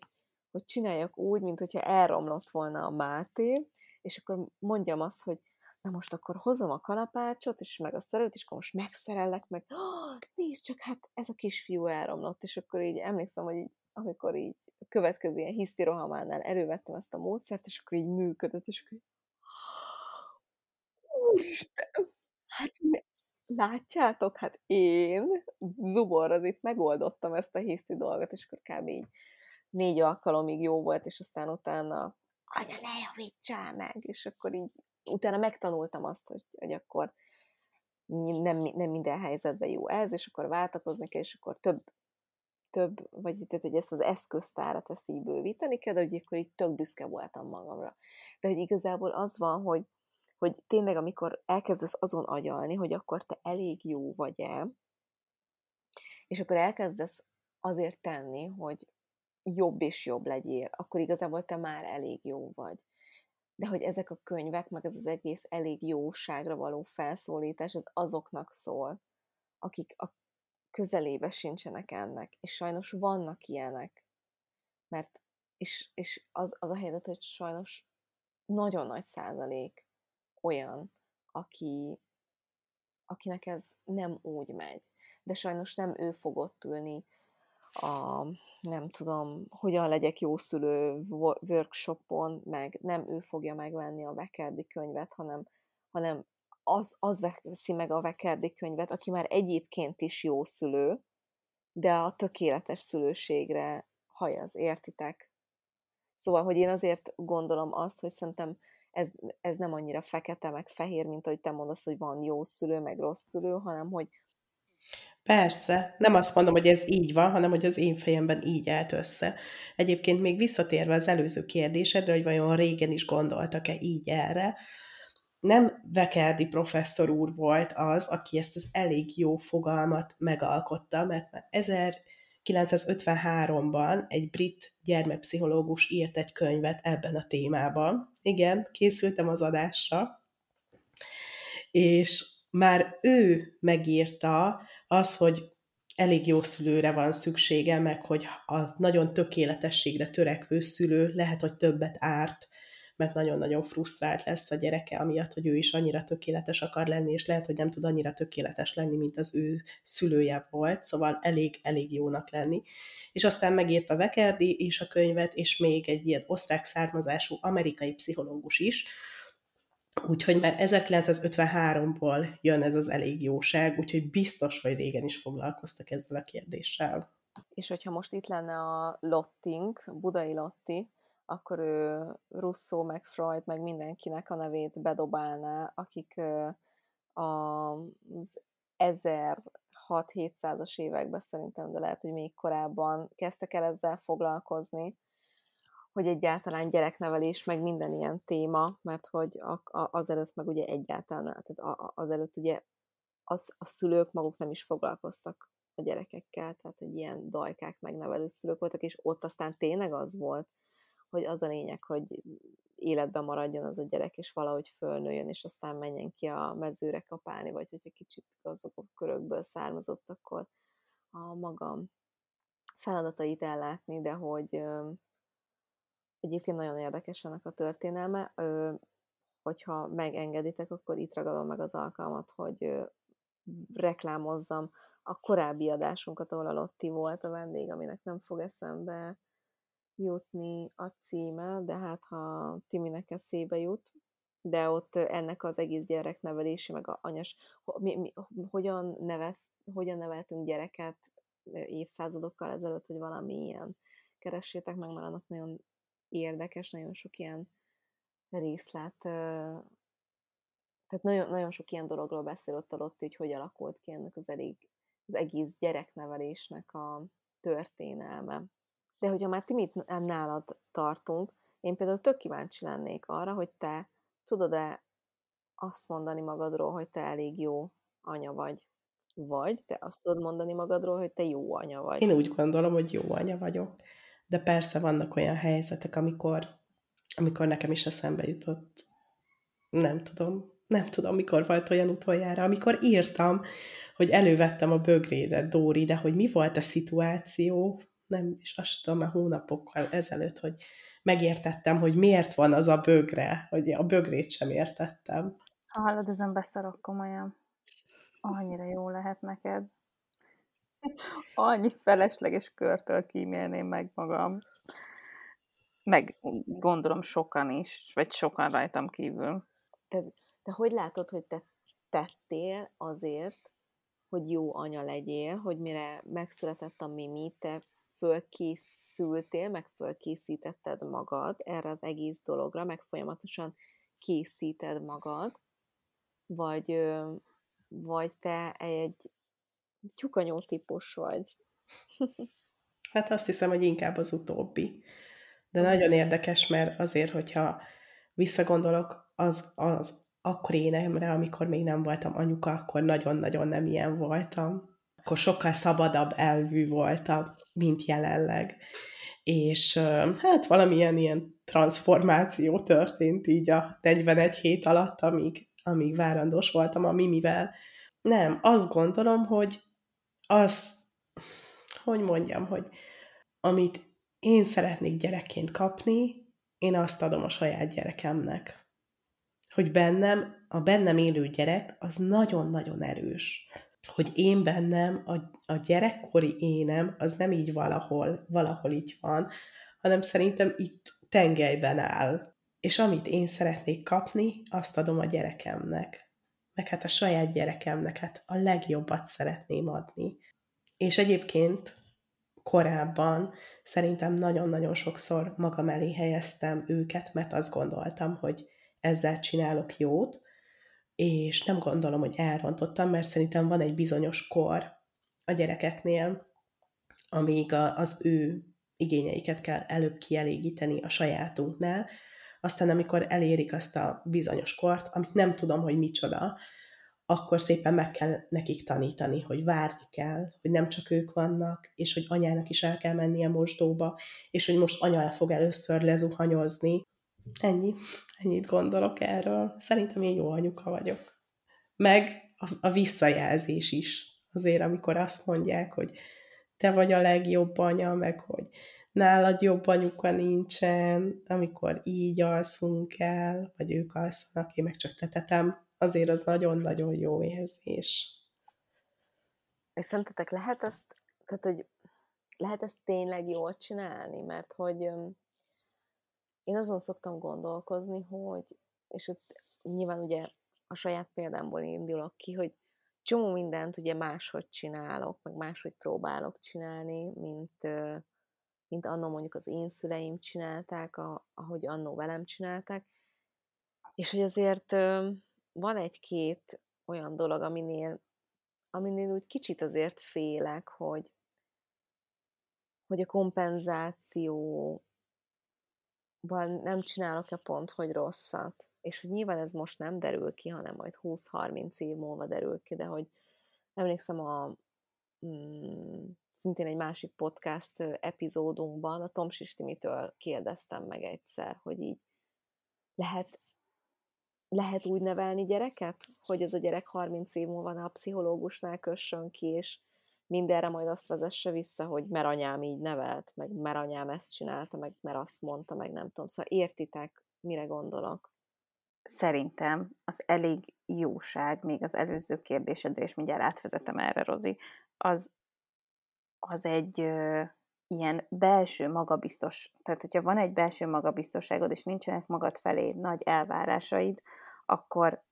hogy csináljak úgy, mint hogyha elromlott volna a Máté, és akkor mondjam azt, hogy na most akkor hozom a kalapácsot, és meg a szerelőt, és akkor most megszerellek, meg oh, nézd csak, hát ez a kisfiú elromlott, és akkor így emlékszem, hogy így, amikor így a következő ilyen hiszti rohamánál elővettem ezt a módszert, és akkor így működött, és akkor így, úristen, hát látjátok, hát én zubor az itt megoldottam ezt a hiszti dolgot, és akkor kb. így négy alkalomig jó volt, és aztán utána anya, ne javítsál meg, és akkor így utána megtanultam azt, hogy, hogy akkor nem, nem minden helyzetben jó ez, és akkor váltakozni kell, és akkor több, több vagy tehát, hogy ezt az eszköztárat, ezt így bővíteni kell, de hogy akkor így tök büszke voltam magamra. De hogy igazából az van, hogy, hogy tényleg amikor elkezdesz azon agyalni, hogy akkor te elég jó vagy-e, és akkor elkezdesz azért tenni, hogy jobb és jobb legyél, akkor igazából te már elég jó vagy de hogy ezek a könyvek, meg ez az egész elég jóságra való felszólítás, az azoknak szól, akik a közelébe sincsenek ennek, és sajnos vannak ilyenek, mert és, és az, az a helyzet, hogy sajnos nagyon nagy százalék olyan, aki, akinek ez nem úgy megy. De sajnos nem ő fogott ülni a, nem tudom, hogyan legyek jó szülő workshopon, meg nem ő fogja megvenni a Vekerdi könyvet, hanem, hanem az, az veszi meg a Vekerdi könyvet, aki már egyébként is jó szülő, de a tökéletes szülőségre hajaz, értitek? Szóval, hogy én azért gondolom azt, hogy szerintem ez, ez nem annyira fekete, meg fehér, mint ahogy te mondasz, hogy van jó szülő, meg rossz szülő, hanem hogy Persze, nem azt mondom, hogy ez így van, hanem hogy az én fejemben így állt össze. Egyébként még visszatérve az előző kérdésedre, hogy vajon régen is gondoltak-e így erre, nem Vekerdi professzor úr volt az, aki ezt az elég jó fogalmat megalkotta, mert már 1953-ban egy brit gyermekpszichológus írt egy könyvet ebben a témában. Igen, készültem az adásra, és már ő megírta az, hogy elég jó szülőre van szüksége, meg hogy a nagyon tökéletességre törekvő szülő lehet, hogy többet árt, mert nagyon-nagyon frusztrált lesz a gyereke, amiatt, hogy ő is annyira tökéletes akar lenni, és lehet, hogy nem tud annyira tökéletes lenni, mint az ő szülője volt, szóval elég, elég jónak lenni. És aztán megírta Vekerdi is a könyvet, és még egy ilyen osztrák származású amerikai pszichológus is, Úgyhogy már 1953-ból jön ez az elég jóság, úgyhogy biztos, hogy régen is foglalkoztak ezzel a kérdéssel. És hogyha most itt lenne a Lottink, Budai Lotti, akkor ő Russo, meg Freud, meg mindenkinek a nevét bedobálná, akik az 1600-700-as években szerintem, de lehet, hogy még korábban kezdtek el ezzel foglalkozni, hogy egyáltalán gyereknevelés, meg minden ilyen téma, mert hogy a, a, azelőtt meg ugye egyáltalán, tehát a, azelőtt ugye az, a szülők maguk nem is foglalkoztak a gyerekekkel, tehát hogy ilyen dajkák, megnevelő szülők voltak, és ott aztán tényleg az volt, hogy az a lényeg, hogy életben maradjon az a gyerek, és valahogy fölnőjön, és aztán menjen ki a mezőre kapálni, vagy hogyha kicsit azok a körökből származott, akkor a magam feladatait ellátni, de hogy Egyébként nagyon érdekes ennek a történelme. Ö, hogyha megengeditek, akkor itt ragadom meg az alkalmat, hogy reklámozzam a korábbi adásunkat, ahol a Lotti volt a vendég, aminek nem fog eszembe jutni a címe, de hát ha Timinek eszébe jut, de ott ennek az egész gyereknevelési, meg a anyas, mi, mi, hogyan, nevez, hogyan neveltünk gyereket évszázadokkal ezelőtt, hogy valami ilyen keressétek meg, mert annak nagyon érdekes, nagyon sok ilyen részlet, tehát nagyon, nagyon sok ilyen dologról beszél ott alatt, hogy hogy alakult ki ennek az, elég, az egész gyereknevelésnek a történelme. De hogyha már Timit nálad tartunk, én például tök kíváncsi lennék arra, hogy te tudod-e azt mondani magadról, hogy te elég jó anya vagy. Vagy te azt tudod mondani magadról, hogy te jó anya vagy. Én úgy gondolom, hogy jó anya vagyok de persze vannak olyan helyzetek, amikor, amikor nekem is eszembe jutott, nem tudom, nem tudom, mikor volt olyan utoljára, amikor írtam, hogy elővettem a bögrédet, Dóri, de hogy mi volt a szituáció, nem, és azt tudom, már hónapokkal ezelőtt, hogy megértettem, hogy miért van az a bögre, hogy a bögrét sem értettem. Hallod, ezen beszarok komolyan. Annyira jó lehet neked. Annyi felesleges körtől kímélném meg magam. Meg gondolom sokan is, vagy sokan rajtam kívül. Te, te hogy látod, hogy te tettél azért, hogy jó anya legyél, hogy mire megszületett a Mimi, te fölkészültél, meg fölkészítetted magad erre az egész dologra, meg folyamatosan készíted magad, vagy, vagy te egy Tyukanyó típus vagy. [LAUGHS] hát azt hiszem, hogy inkább az utóbbi. De nagyon érdekes, mert azért, hogyha visszagondolok, az, az akkor énemre, amikor még nem voltam anyuka, akkor nagyon-nagyon nem ilyen voltam. Akkor sokkal szabadabb elvű voltam, mint jelenleg. És hát valamilyen ilyen transformáció történt így a 41 hét alatt, amíg, amíg várandós voltam a Mimivel. Nem, azt gondolom, hogy az, hogy mondjam, hogy amit én szeretnék gyerekként kapni, én azt adom a saját gyerekemnek. Hogy bennem, a bennem élő gyerek az nagyon-nagyon erős. Hogy én bennem, a, a gyerekkori énem, az nem így valahol, valahol így van, hanem szerintem itt tengelyben áll. És amit én szeretnék kapni, azt adom a gyerekemnek. Meg hát a saját gyerekemnek, hát a legjobbat szeretném adni. És egyébként korábban szerintem nagyon-nagyon sokszor magam elé helyeztem őket, mert azt gondoltam, hogy ezzel csinálok jót, és nem gondolom, hogy elrontottam, mert szerintem van egy bizonyos kor a gyerekeknél, amíg a, az ő igényeiket kell előbb kielégíteni a sajátunknál, aztán amikor elérik azt a bizonyos kort, amit nem tudom, hogy micsoda, akkor szépen meg kell nekik tanítani, hogy várni kell, hogy nem csak ők vannak, és hogy anyának is el kell mennie mosdóba, és hogy most anya fog először lezuhanyozni. Ennyi. Ennyit gondolok erről. Szerintem én jó anyuka vagyok. Meg a, a visszajelzés is. Azért, amikor azt mondják, hogy te vagy a legjobb anya, meg hogy nálad jobb anyuka nincsen, amikor így alszunk el, vagy ők alszanak, én meg csak tetetem, azért az nagyon-nagyon jó érzés. És szerintetek lehet ezt, tehát hogy lehet ezt tényleg jól csinálni, mert hogy én azon szoktam gondolkozni, hogy, és ott nyilván ugye a saját példámból indulok ki, hogy csomó mindent ugye máshogy csinálok, meg máshogy próbálok csinálni, mint, mint annó mondjuk az én szüleim csinálták, ahogy annó velem csinálták, és hogy azért van egy-két olyan dolog, aminél, aminél úgy kicsit azért félek, hogy, hogy a kompenzáció van, nem csinálok-e pont, hogy rosszat. És hogy nyilván ez most nem derül ki, hanem majd 20-30 év múlva derül ki, de hogy emlékszem a mm, szintén egy másik podcast epizódunkban a Tom Sistimitől kérdeztem meg egyszer, hogy így lehet lehet úgy nevelni gyereket, hogy ez a gyerek 30 év múlva a pszichológusnál kössön ki, és mindenre majd azt vezesse vissza, hogy mert anyám így nevelt, meg mert anyám ezt csinálta, meg mert azt mondta, meg nem tudom. Szóval értitek, mire gondolok? Szerintem az elég jóság, még az előző kérdésedre, és mindjárt átvezetem erre, Rozi, az, az egy ö, ilyen belső magabiztos, tehát hogyha van egy belső magabiztosságod, és nincsenek magad felé nagy elvárásaid, akkor,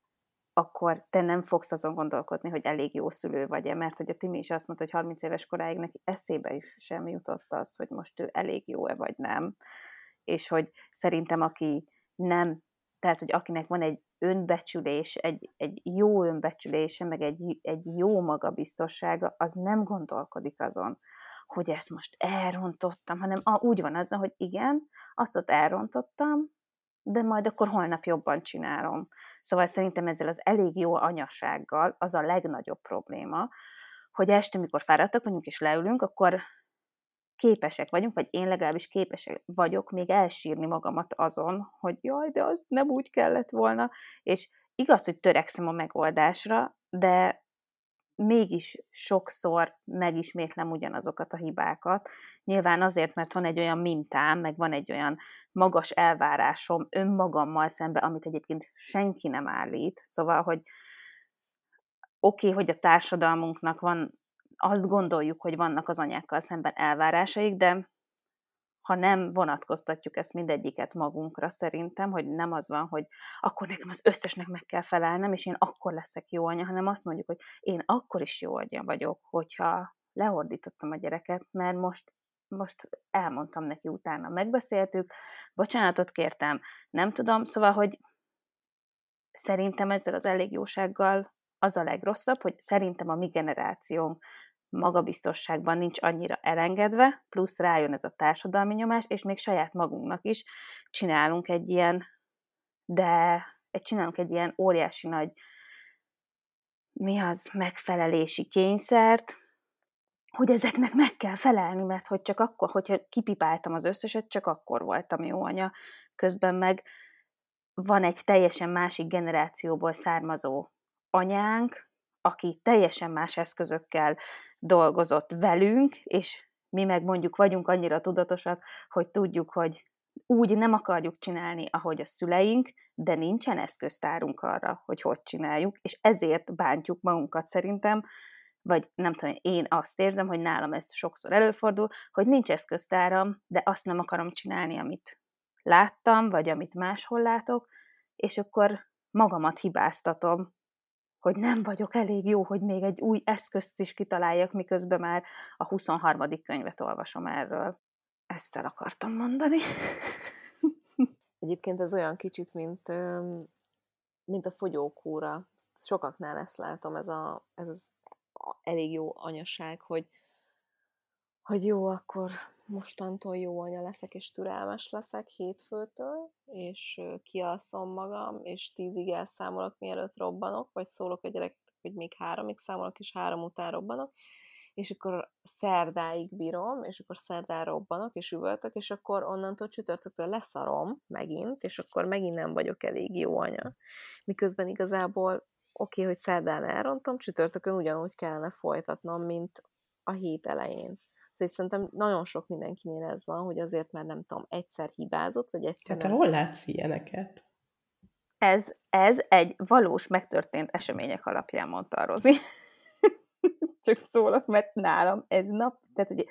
akkor te nem fogsz azon gondolkodni, hogy elég jó szülő vagy-e, mert hogy a Timi is azt mondta, hogy 30 éves koráig neki eszébe is sem jutott az, hogy most ő elég jó-e vagy nem, és hogy szerintem aki nem, tehát hogy akinek van egy önbecsülés, egy, egy jó önbecsülése, meg egy, egy jó magabiztossága, az nem gondolkodik azon, hogy ezt most elrontottam, hanem a, úgy van azzal, hogy igen, azt ott elrontottam, de majd akkor holnap jobban csinálom. Szóval szerintem ezzel az elég jó anyasággal az a legnagyobb probléma, hogy este, mikor fáradtak vagyunk és leülünk, akkor képesek vagyunk, vagy én legalábbis képesek vagyok még elsírni magamat azon, hogy jaj, de az nem úgy kellett volna, és igaz, hogy törekszem a megoldásra, de mégis sokszor megismétlem ugyanazokat a hibákat. Nyilván azért, mert van egy olyan mintám, meg van egy olyan magas elvárásom önmagammal szembe, amit egyébként senki nem állít. Szóval, hogy oké, okay, hogy a társadalmunknak van, azt gondoljuk, hogy vannak az anyákkal szemben elvárásaik, de ha nem vonatkoztatjuk ezt mindegyiket magunkra szerintem, hogy nem az van, hogy akkor nekem az összesnek meg kell felelnem, és én akkor leszek jó anya, hanem azt mondjuk, hogy én akkor is jó anya vagyok, hogyha leordítottam a gyereket, mert most most elmondtam neki utána, megbeszéltük, bocsánatot kértem, nem tudom, szóval, hogy szerintem ezzel az elég jósággal az a legrosszabb, hogy szerintem a mi generációnk magabiztosságban nincs annyira elengedve, plusz rájön ez a társadalmi nyomás, és még saját magunknak is csinálunk egy ilyen, de egy, csinálunk egy ilyen óriási nagy mi az, megfelelési kényszert, hogy ezeknek meg kell felelni, mert hogy csak akkor, hogyha kipipáltam az összeset, csak akkor voltam jó anya. Közben meg van egy teljesen másik generációból származó anyánk, aki teljesen más eszközökkel dolgozott velünk, és mi meg mondjuk vagyunk annyira tudatosak, hogy tudjuk, hogy úgy nem akarjuk csinálni, ahogy a szüleink, de nincsen eszköztárunk arra, hogy hogy csináljuk, és ezért bántjuk magunkat szerintem, vagy nem tudom, én azt érzem, hogy nálam ez sokszor előfordul, hogy nincs eszköztáram, de azt nem akarom csinálni, amit láttam, vagy amit máshol látok, és akkor magamat hibáztatom, hogy nem vagyok elég jó, hogy még egy új eszközt is kitaláljak, miközben már a 23. könyvet olvasom erről. Ezt el akartam mondani. [LAUGHS] Egyébként ez olyan kicsit, mint, mint a fogyókúra. Sokaknál ezt látom, ez, a, ez az elég jó anyaság, hogy, hogy jó, akkor mostantól jó anya leszek, és türelmes leszek hétfőtől, és kialszom magam, és tízig elszámolok, mielőtt robbanok, vagy szólok a gyerek, hogy még háromig számolok, és három után robbanok, és akkor szerdáig bírom, és akkor szerdán robbanok, és üvöltök, és akkor onnantól csütörtöktől leszarom megint, és akkor megint nem vagyok elég jó anya. Miközben igazából oké, okay, hogy szerdán elrontom, csütörtökön ugyanúgy kellene folytatnom, mint a hét elején. Szóval szerintem nagyon sok mindenkinél ez van, hogy azért, mert nem tudom, egyszer hibázott, vagy egyszer Hát hol látsz ilyeneket? Ez, ez egy valós megtörtént események alapján mondta Rozi. [LAUGHS] Csak szólok, mert nálam ez nap, tehát ugye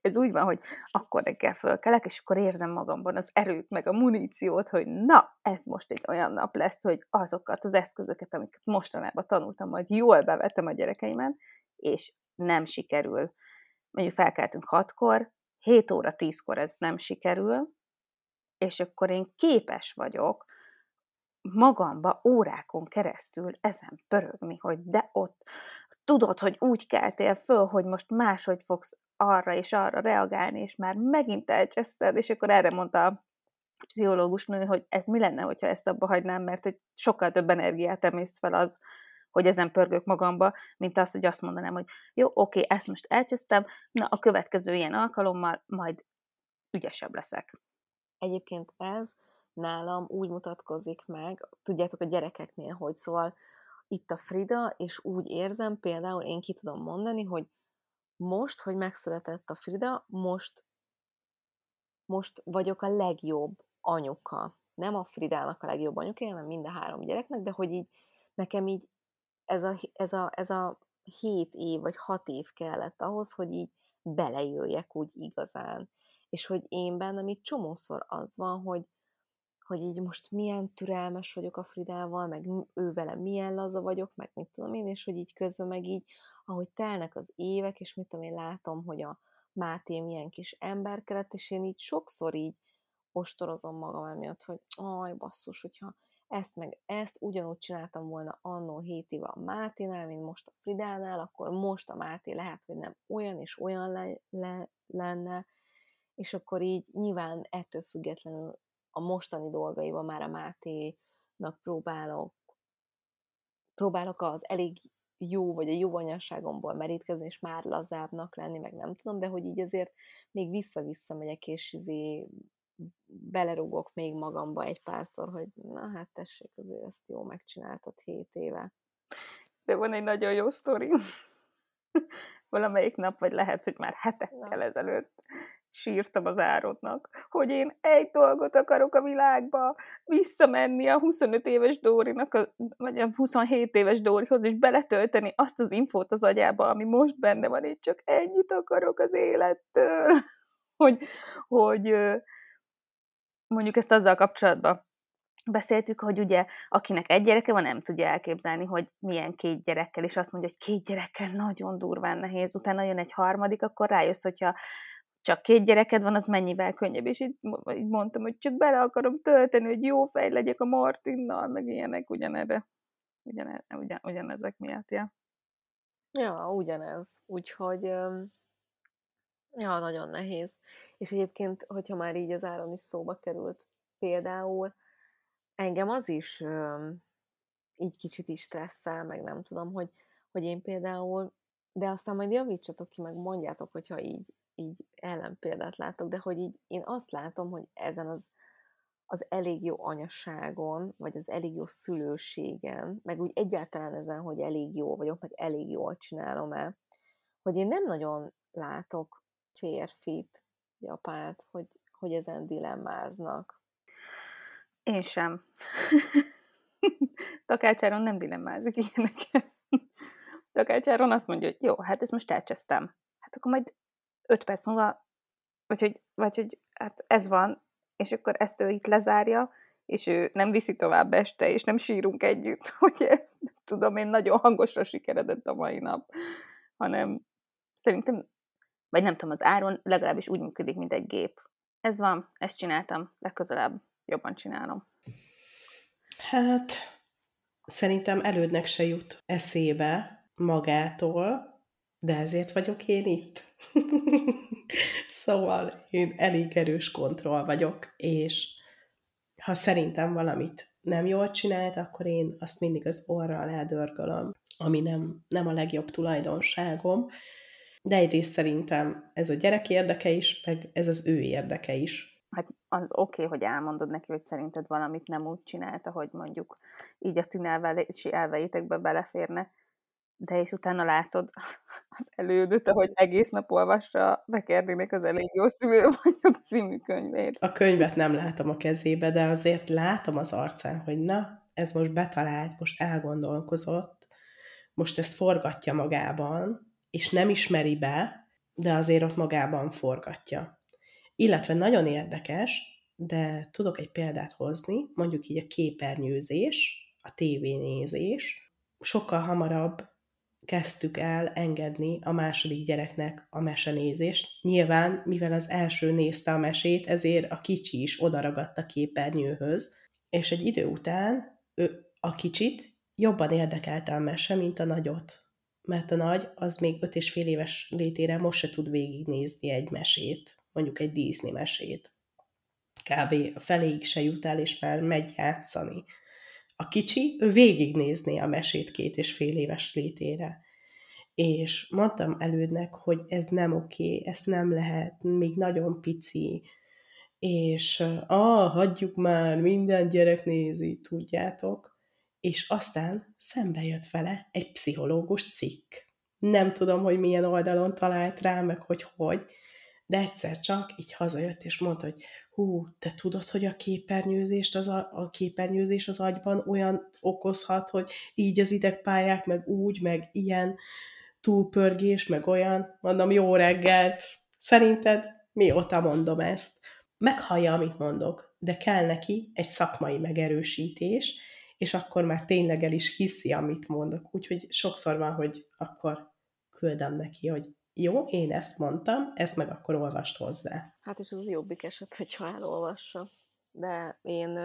ez úgy van, hogy akkor reggel fölkelek, és akkor érzem magamban az erőt, meg a muníciót, hogy na, ez most egy olyan nap lesz, hogy azokat az eszközöket, amiket mostanában tanultam, majd jól bevettem a gyerekeimen, és nem sikerül mondjuk felkeltünk hatkor, 7 óra 10-kor ez nem sikerül, és akkor én képes vagyok magamba órákon keresztül ezen pörögni, hogy de ott tudod, hogy úgy keltél föl, hogy most máshogy fogsz arra és arra reagálni, és már megint elcseszted, és akkor erre mondta a pszichológus nő, hogy ez mi lenne, hogyha ezt abba hagynám, mert hogy sokkal több energiát emészt fel az, hogy ezen pörgök magamba, mint az, hogy azt mondanám, hogy jó, oké, ezt most elcsesztem, na a következő ilyen alkalommal majd ügyesebb leszek. Egyébként ez nálam úgy mutatkozik meg, tudjátok a gyerekeknél, hogy szóval itt a Frida, és úgy érzem, például én ki tudom mondani, hogy most, hogy megszületett a Frida, most, most vagyok a legjobb anyuka. Nem a Fridának a legjobb anyuka, hanem mind a három gyereknek, de hogy így nekem így ez a, ez, a, ez a hét év vagy hat év kellett ahhoz, hogy így belejöjjek úgy igazán. És hogy én bennem így csomószor az van, hogy, hogy így most milyen türelmes vagyok a Fridával, meg ő vele milyen laza vagyok, meg mit tudom én, és hogy így közben meg így, ahogy telnek az évek, és mit tudom én látom, hogy a Máté milyen kis ember kellett, és én így sokszor így ostorozom magam emiatt, hogy aj, basszus, hogyha ezt meg ezt ugyanúgy csináltam volna annó 7 éve a Máténál, mint most a Fridánál, akkor most a Máté lehet, hogy nem olyan és olyan le, le, lenne, és akkor így nyilván ettől függetlenül a mostani dolgaiban már a Máténak próbálok, próbálok az elég jó, vagy a jó anyasságomból merítkezni, és már lazábbnak lenni, meg nem tudom, de hogy így azért még vissza-vissza megyek, és izé belerúgok még magamba egy párszor, hogy na hát tessék, azért ezt jó megcsináltad hét éve. De van egy nagyon jó sztori. [LAUGHS] Valamelyik nap, vagy lehet, hogy már hetekkel na. ezelőtt sírtam az árodnak, hogy én egy dolgot akarok a világba, visszamenni a 25 éves Dórinak, vagy a 27 éves Dórihoz, és beletölteni azt az infót az agyába, ami most benne van, én csak ennyit akarok az élettől, [LAUGHS] hogy, hogy mondjuk ezt azzal kapcsolatban beszéltük, hogy ugye akinek egy gyereke van, nem tudja elképzelni, hogy milyen két gyerekkel, és azt mondja, hogy két gyerekkel nagyon durván nehéz, utána jön egy harmadik, akkor rájössz, hogyha csak két gyereked van, az mennyivel könnyebb, és így, mondtam, hogy csak bele akarom tölteni, hogy jó fej legyek a Martinnal, meg ilyenek ugyanerre, ugyan, ugyan, ugyanezek miatt, ja. Ja, ugyanez. Úgyhogy Ja, nagyon nehéz. És egyébként, hogyha már így az áron is szóba került, például engem az is öm, így kicsit is stresszel, meg nem tudom, hogy, hogy én például, de aztán majd javítsatok ki, meg mondjátok, hogyha így, így ellenpéldát látok, de hogy így én azt látom, hogy ezen az, az elég jó anyaságon, vagy az elég jó szülőségen, meg úgy egyáltalán ezen, hogy elég jó vagyok, meg elég jól csinálom el, hogy én nem nagyon látok férfit, Japát, hogy, hogy ezen dilemmáznak. Én sem. [LAUGHS] Takácsáron nem dilemmázik ilyeneket. Takácsáron azt mondja, hogy jó, hát ezt most elcsesztem. Hát akkor majd öt perc múlva, vagy hogy, vagy hogy hát ez van, és akkor ezt ő itt lezárja, és ő nem viszi tovább este, és nem sírunk együtt, [LAUGHS] hogy tudom én, nagyon hangosra sikeredett a mai nap, hanem szerintem, vagy nem tudom, az áron legalábbis úgy működik, mint egy gép. Ez van, ezt csináltam, legközelebb jobban csinálom. Hát, szerintem elődnek se jut eszébe magától, de ezért vagyok én itt. [LAUGHS] szóval én elég erős kontroll vagyok, és ha szerintem valamit nem jól csinált, akkor én azt mindig az orral eldörgölöm, ami nem, nem a legjobb tulajdonságom, de egyrészt szerintem ez a gyerek érdeke is, meg ez az ő érdeke is. Hát az oké, okay, hogy elmondod neki, hogy szerinted valamit nem úgy csinálta, hogy mondjuk így a tünelvelési elveitekbe beleférne, de és utána látod [LAUGHS] az elődöt, ahogy egész nap olvassa Bekerdinek az elég jó szülő vagyok című könyvét. A könyvet nem látom a kezébe, de azért látom az arcán, hogy na, ez most betalált, most elgondolkozott, most ezt forgatja magában, és nem ismeri be, de azért ott magában forgatja. Illetve nagyon érdekes, de tudok egy példát hozni, mondjuk így a képernyőzés, a tévénézés, sokkal hamarabb kezdtük el engedni a második gyereknek a mesenézést. Nyilván, mivel az első nézte a mesét, ezért a kicsi is odaragadt a képernyőhöz, és egy idő után ő a kicsit jobban érdekelte a mese, mint a nagyot. Mert a nagy az még öt és fél éves létére most se tud végignézni egy mesét, mondjuk egy Disney mesét. Kb. feléig se jut el, és már megy játszani. A kicsi, ő végignézné a mesét két és fél éves létére. És mondtam elődnek, hogy ez nem oké, ezt nem lehet, még nagyon pici, és ah, hagyjuk már, minden gyerek nézi, tudjátok. És aztán szembe jött vele egy pszichológus cikk. Nem tudom, hogy milyen oldalon talált rá, meg hogy hogy, de egyszer csak így hazajött, és mondta, hogy hú, te tudod, hogy a képernyőzést az a, a képernyőzés az agyban olyan okozhat, hogy így az idegpályák, meg úgy, meg ilyen túlpörgés, meg olyan. Mondom, jó reggelt. Szerinted mióta mondom ezt? Meghallja, amit mondok, de kell neki egy szakmai megerősítés, és akkor már tényleg el is hiszi, amit mondok. Úgyhogy sokszor van, hogy akkor küldem neki, hogy jó, én ezt mondtam, ezt meg akkor olvast hozzá. Hát és az jobbik eset, hogyha elolvassa. De én,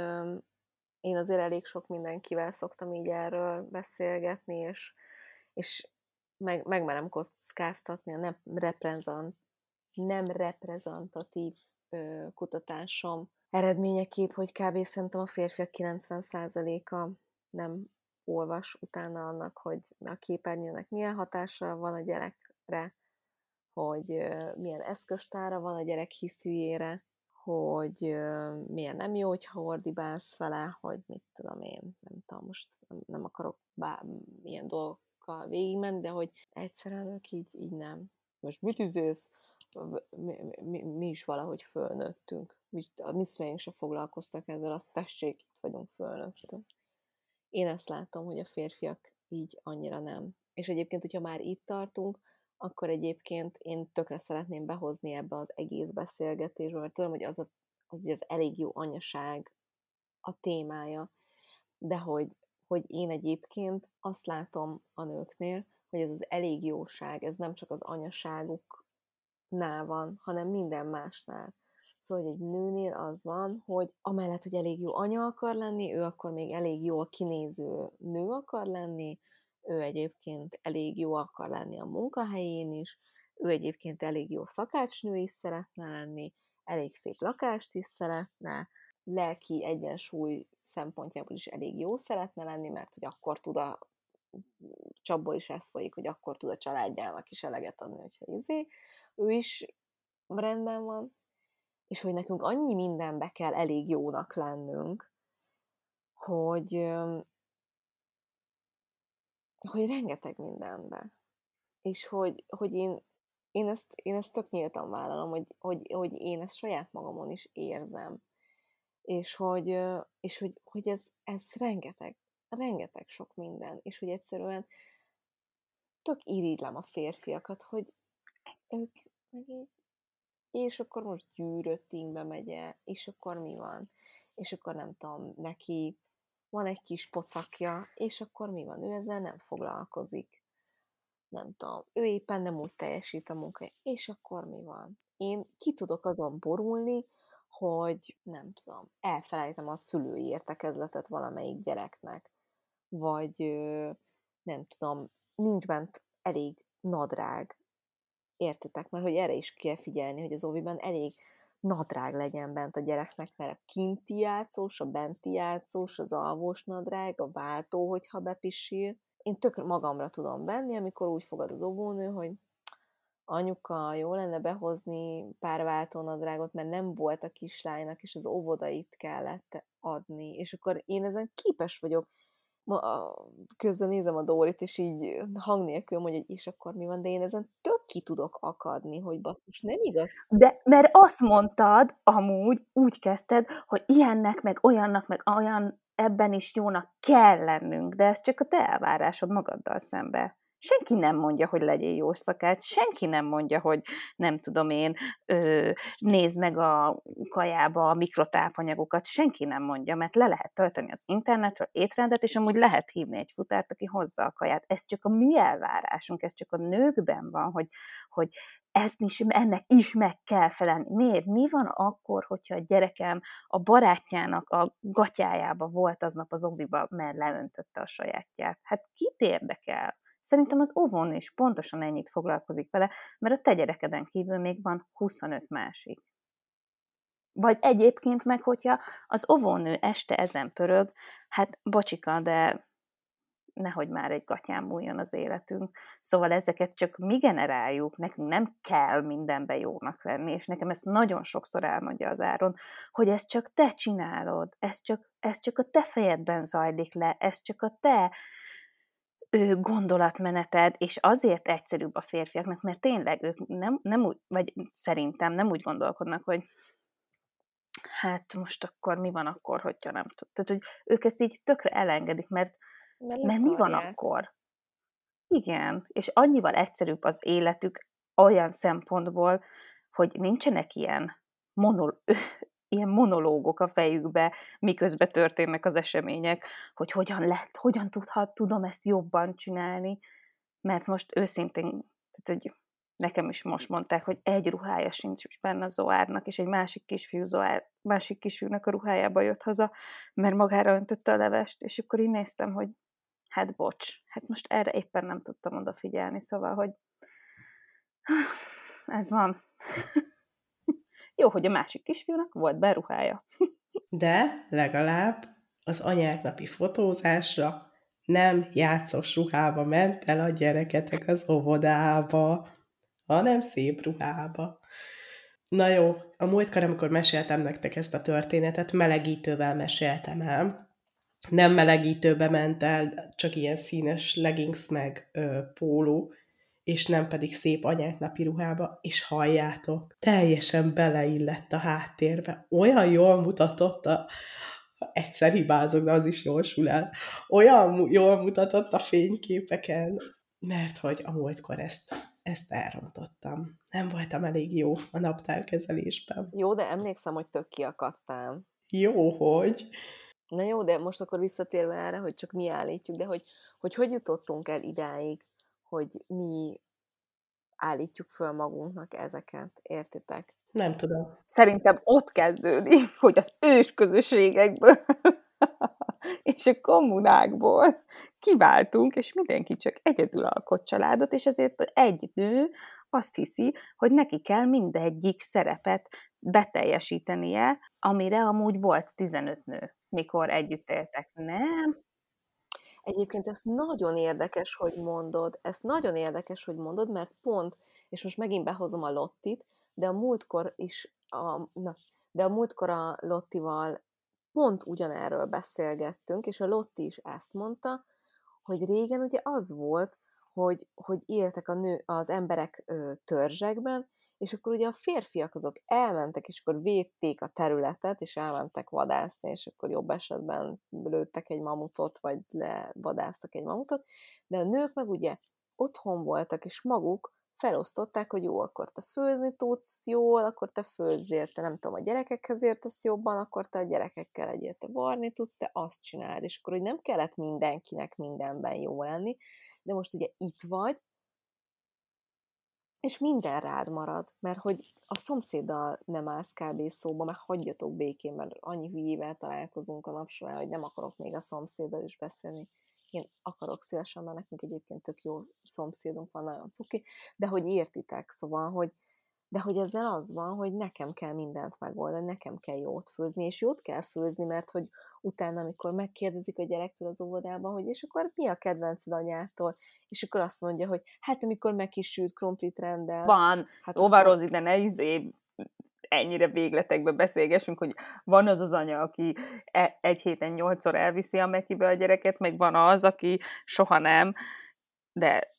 én azért elég sok mindenkivel szoktam így erről beszélgetni, és, és meg, megmerem kockáztatni a nem, reprezent, nem reprezentatív kutatásom eredményeképp, hogy kb. szerintem a férfiak 90%-a nem olvas utána annak, hogy a képernyőnek milyen hatása van a gyerekre, hogy milyen eszköztára van a gyerek hisziére, hogy milyen nem jó, hogyha ordibálsz vele, hogy mit tudom én, nem tudom, most nem, akarok bár milyen dolgokkal végigmenni, de hogy egyszerűen ők így, így nem. Most mit üzősz? Mi, mi, mi is valahogy fölnőttünk. A mi szüleink se foglalkoztak ezzel, azt tessék, itt vagyunk fölnőttünk. Én ezt látom, hogy a férfiak így annyira nem. És egyébként, hogyha már itt tartunk, akkor egyébként én tökre szeretném behozni ebbe az egész beszélgetésbe, mert tudom, hogy az, a, az, az elég jó anyaság a témája, de hogy, hogy én egyébként azt látom a nőknél, hogy ez az elég jóság, ez nem csak az anyaságuknál van, hanem minden másnál. Szóval, hogy egy nőnél az van, hogy amellett, hogy elég jó anya akar lenni, ő akkor még elég jó kinéző nő akar lenni, ő egyébként elég jó akar lenni a munkahelyén is, ő egyébként elég jó szakácsnő is szeretne lenni, elég szép lakást is szeretne, lelki egyensúly szempontjából is elég jó szeretne lenni, mert hogy akkor tud a csapból is ez folyik, hogy akkor tud a családjának is eleget adni, hogyha izé, ő is rendben van, és hogy nekünk annyi mindenbe kell elég jónak lennünk, hogy hogy rengeteg mindenbe. És hogy, hogy én, én ezt, én ezt tök nyíltan vállalom, hogy, hogy, hogy én ezt saját magamon is érzem. És hogy, és hogy, hogy ez, ez rengeteg, rengeteg sok minden. És hogy egyszerűen tök irigylem a férfiakat, hogy ők meg így, és akkor most gyűröttingbe megye, és akkor mi van? És akkor nem tudom, neki van egy kis pocakja, és akkor mi van? Ő ezzel nem foglalkozik. Nem tudom, ő éppen nem úgy teljesít a munkája, és akkor mi van? Én ki tudok azon borulni, hogy nem tudom, elfelejtem a szülői értekezletet valamelyik gyereknek, vagy nem tudom, nincs bent elég nadrág, értitek? Mert hogy erre is kell figyelni, hogy az óviban elég nadrág legyen bent a gyereknek, mert a kinti játszós, a benti játszós, az alvós nadrág, a váltó, hogyha bepisil. Én tök magamra tudom venni, amikor úgy fogad az óvónő, hogy anyuka, jó lenne behozni pár váltónadrágot, mert nem volt a kislánynak, és az óvodait kellett adni. És akkor én ezen képes vagyok ma, közben nézem a Dórit, és így hang nélkül mondja, hogy és akkor mi van, de én ezen tök ki tudok akadni, hogy basszus, nem igaz? De, mert azt mondtad, amúgy úgy kezdted, hogy ilyennek, meg olyannak, meg olyan ebben is jónak kell lennünk, de ez csak a te elvárásod magaddal szembe. Senki nem mondja, hogy legyél jó szakát, senki nem mondja, hogy nem tudom én, ö, nézd meg a kajába a mikrotápanyagokat, senki nem mondja, mert le lehet tölteni az internetről étrendet, és amúgy lehet hívni egy futárt, aki hozza a kaját. Ez csak a mi elvárásunk, ez csak a nőkben van, hogy, hogy ezt is, ennek is meg kell felelni. Miért? Mi van akkor, hogyha a gyerekem a barátjának a gatyájába volt aznap az oviba, mert leöntötte a sajátját? Hát kit érdekel? Szerintem az óvón is pontosan ennyit foglalkozik vele, mert a te gyerekeden kívül még van 25 másik. Vagy egyébként meg, hogyha az óvónő este ezen pörög, hát bocsika, de nehogy már egy gatyán múljon az életünk. Szóval ezeket csak mi generáljuk, nekünk nem kell mindenbe jónak lenni, és nekem ezt nagyon sokszor elmondja az Áron, hogy ezt csak te csinálod, ez csak, ez csak a te fejedben zajlik le, ez csak a te gondolatmeneted, és azért egyszerűbb a férfiaknak, mert tényleg ők nem, nem úgy, vagy szerintem nem úgy gondolkodnak, hogy hát most akkor mi van akkor, hogyha nem tud. Tehát, hogy ők ezt így tökre elengedik, mert, mert, mert mi van akkor? Igen, és annyival egyszerűbb az életük olyan szempontból, hogy nincsenek ilyen monol ilyen monológok a fejükbe, miközben történnek az események, hogy hogyan lett, hogyan tudhat, tudom ezt jobban csinálni, mert most őszintén, tehát, hogy nekem is most mondták, hogy egy ruhája sincs benne a Zoárnak, és egy másik kisfiú Zoár, másik kisfiúnak a ruhájába jött haza, mert magára öntötte a levest, és akkor én néztem, hogy hát bocs, hát most erre éppen nem tudtam odafigyelni, szóval, hogy [SIGHS] ez van. [LAUGHS] Jó, hogy a másik kisfiúnak volt beruhája. De legalább az anyák napi fotózásra nem játszos ruhába ment el a gyereketek az óvodába, hanem szép ruhába. Na jó, a múltkor, amikor meséltem nektek ezt a történetet, melegítővel meséltem el. Nem melegítőbe ment el, csak ilyen színes leggings meg ö, póló, és nem pedig szép anyák napi ruhába, és halljátok, teljesen beleillett a háttérbe. Olyan jól mutatott a, egyszer hibázok, de az is jósul el. Olyan jól mutatott a fényképeken, mert hogy a múltkor ezt, ezt elrontottam. Nem voltam elég jó a naptárkezelésben. Jó, de emlékszem, hogy tök kiakadtál. Jó, hogy. Na jó, de most akkor visszatérve erre, hogy csak mi állítjuk, de hogy hogy, hogy jutottunk el idáig, hogy mi állítjuk föl magunknak ezeket, értitek? Nem tudom. Szerintem ott kezdődik, [LAUGHS] hogy az ős közösségekből [LAUGHS] és a kommunákból kiváltunk, és mindenki csak egyedül alkot családot, és ezért egy nő azt hiszi, hogy neki kell mindegyik szerepet beteljesítenie, amire amúgy volt 15 nő, mikor együtt éltek. Nem, Egyébként ez nagyon érdekes, hogy mondod, ezt nagyon érdekes, hogy mondod, mert pont, és most megint behozom a Lottit, de a múltkor is, a, na, de a múltkor a Lottival pont ugyanerről beszélgettünk, és a Lotti is ezt mondta, hogy régen ugye az volt, hogy, hogy éltek a nő, az emberek ö, törzsekben, és akkor ugye a férfiak azok elmentek, és akkor védték a területet, és elmentek vadászni, és akkor jobb esetben lőttek egy mamutot, vagy levadáztak egy mamutot, de a nők meg ugye otthon voltak, és maguk felosztották, hogy jó, akkor te főzni tudsz jól, akkor te főzzél, te nem tudom, a gyerekekhez értesz jobban, akkor te a gyerekekkel egyél, te varni tudsz, te azt csináld, és akkor hogy nem kellett mindenkinek mindenben jó lenni, de most ugye itt vagy, és minden rád marad, mert hogy a szomszéddal nem állsz kb. szóba, meg hagyjatok békén, mert annyi hülyével találkozunk a nap során, hogy nem akarok még a szomszéddal is beszélni én akarok szívesen, mert nekünk egyébként tök jó szomszédunk van, nagyon cuki, de hogy értitek, szóval, hogy de hogy ezzel az van, hogy nekem kell mindent megoldani, nekem kell jót főzni, és jót kell főzni, mert hogy utána, amikor megkérdezik a gyerektől az óvodában, hogy és akkor mi a kedvenced anyától, és akkor azt mondja, hogy hát amikor megkisült krumplit rendel. Van, hát óvarozni, de ne izé ennyire végletekbe beszélgessünk, hogy van az az anya, aki e, egy héten nyolcszor elviszi a mekibe a gyereket, meg van az, aki soha nem, de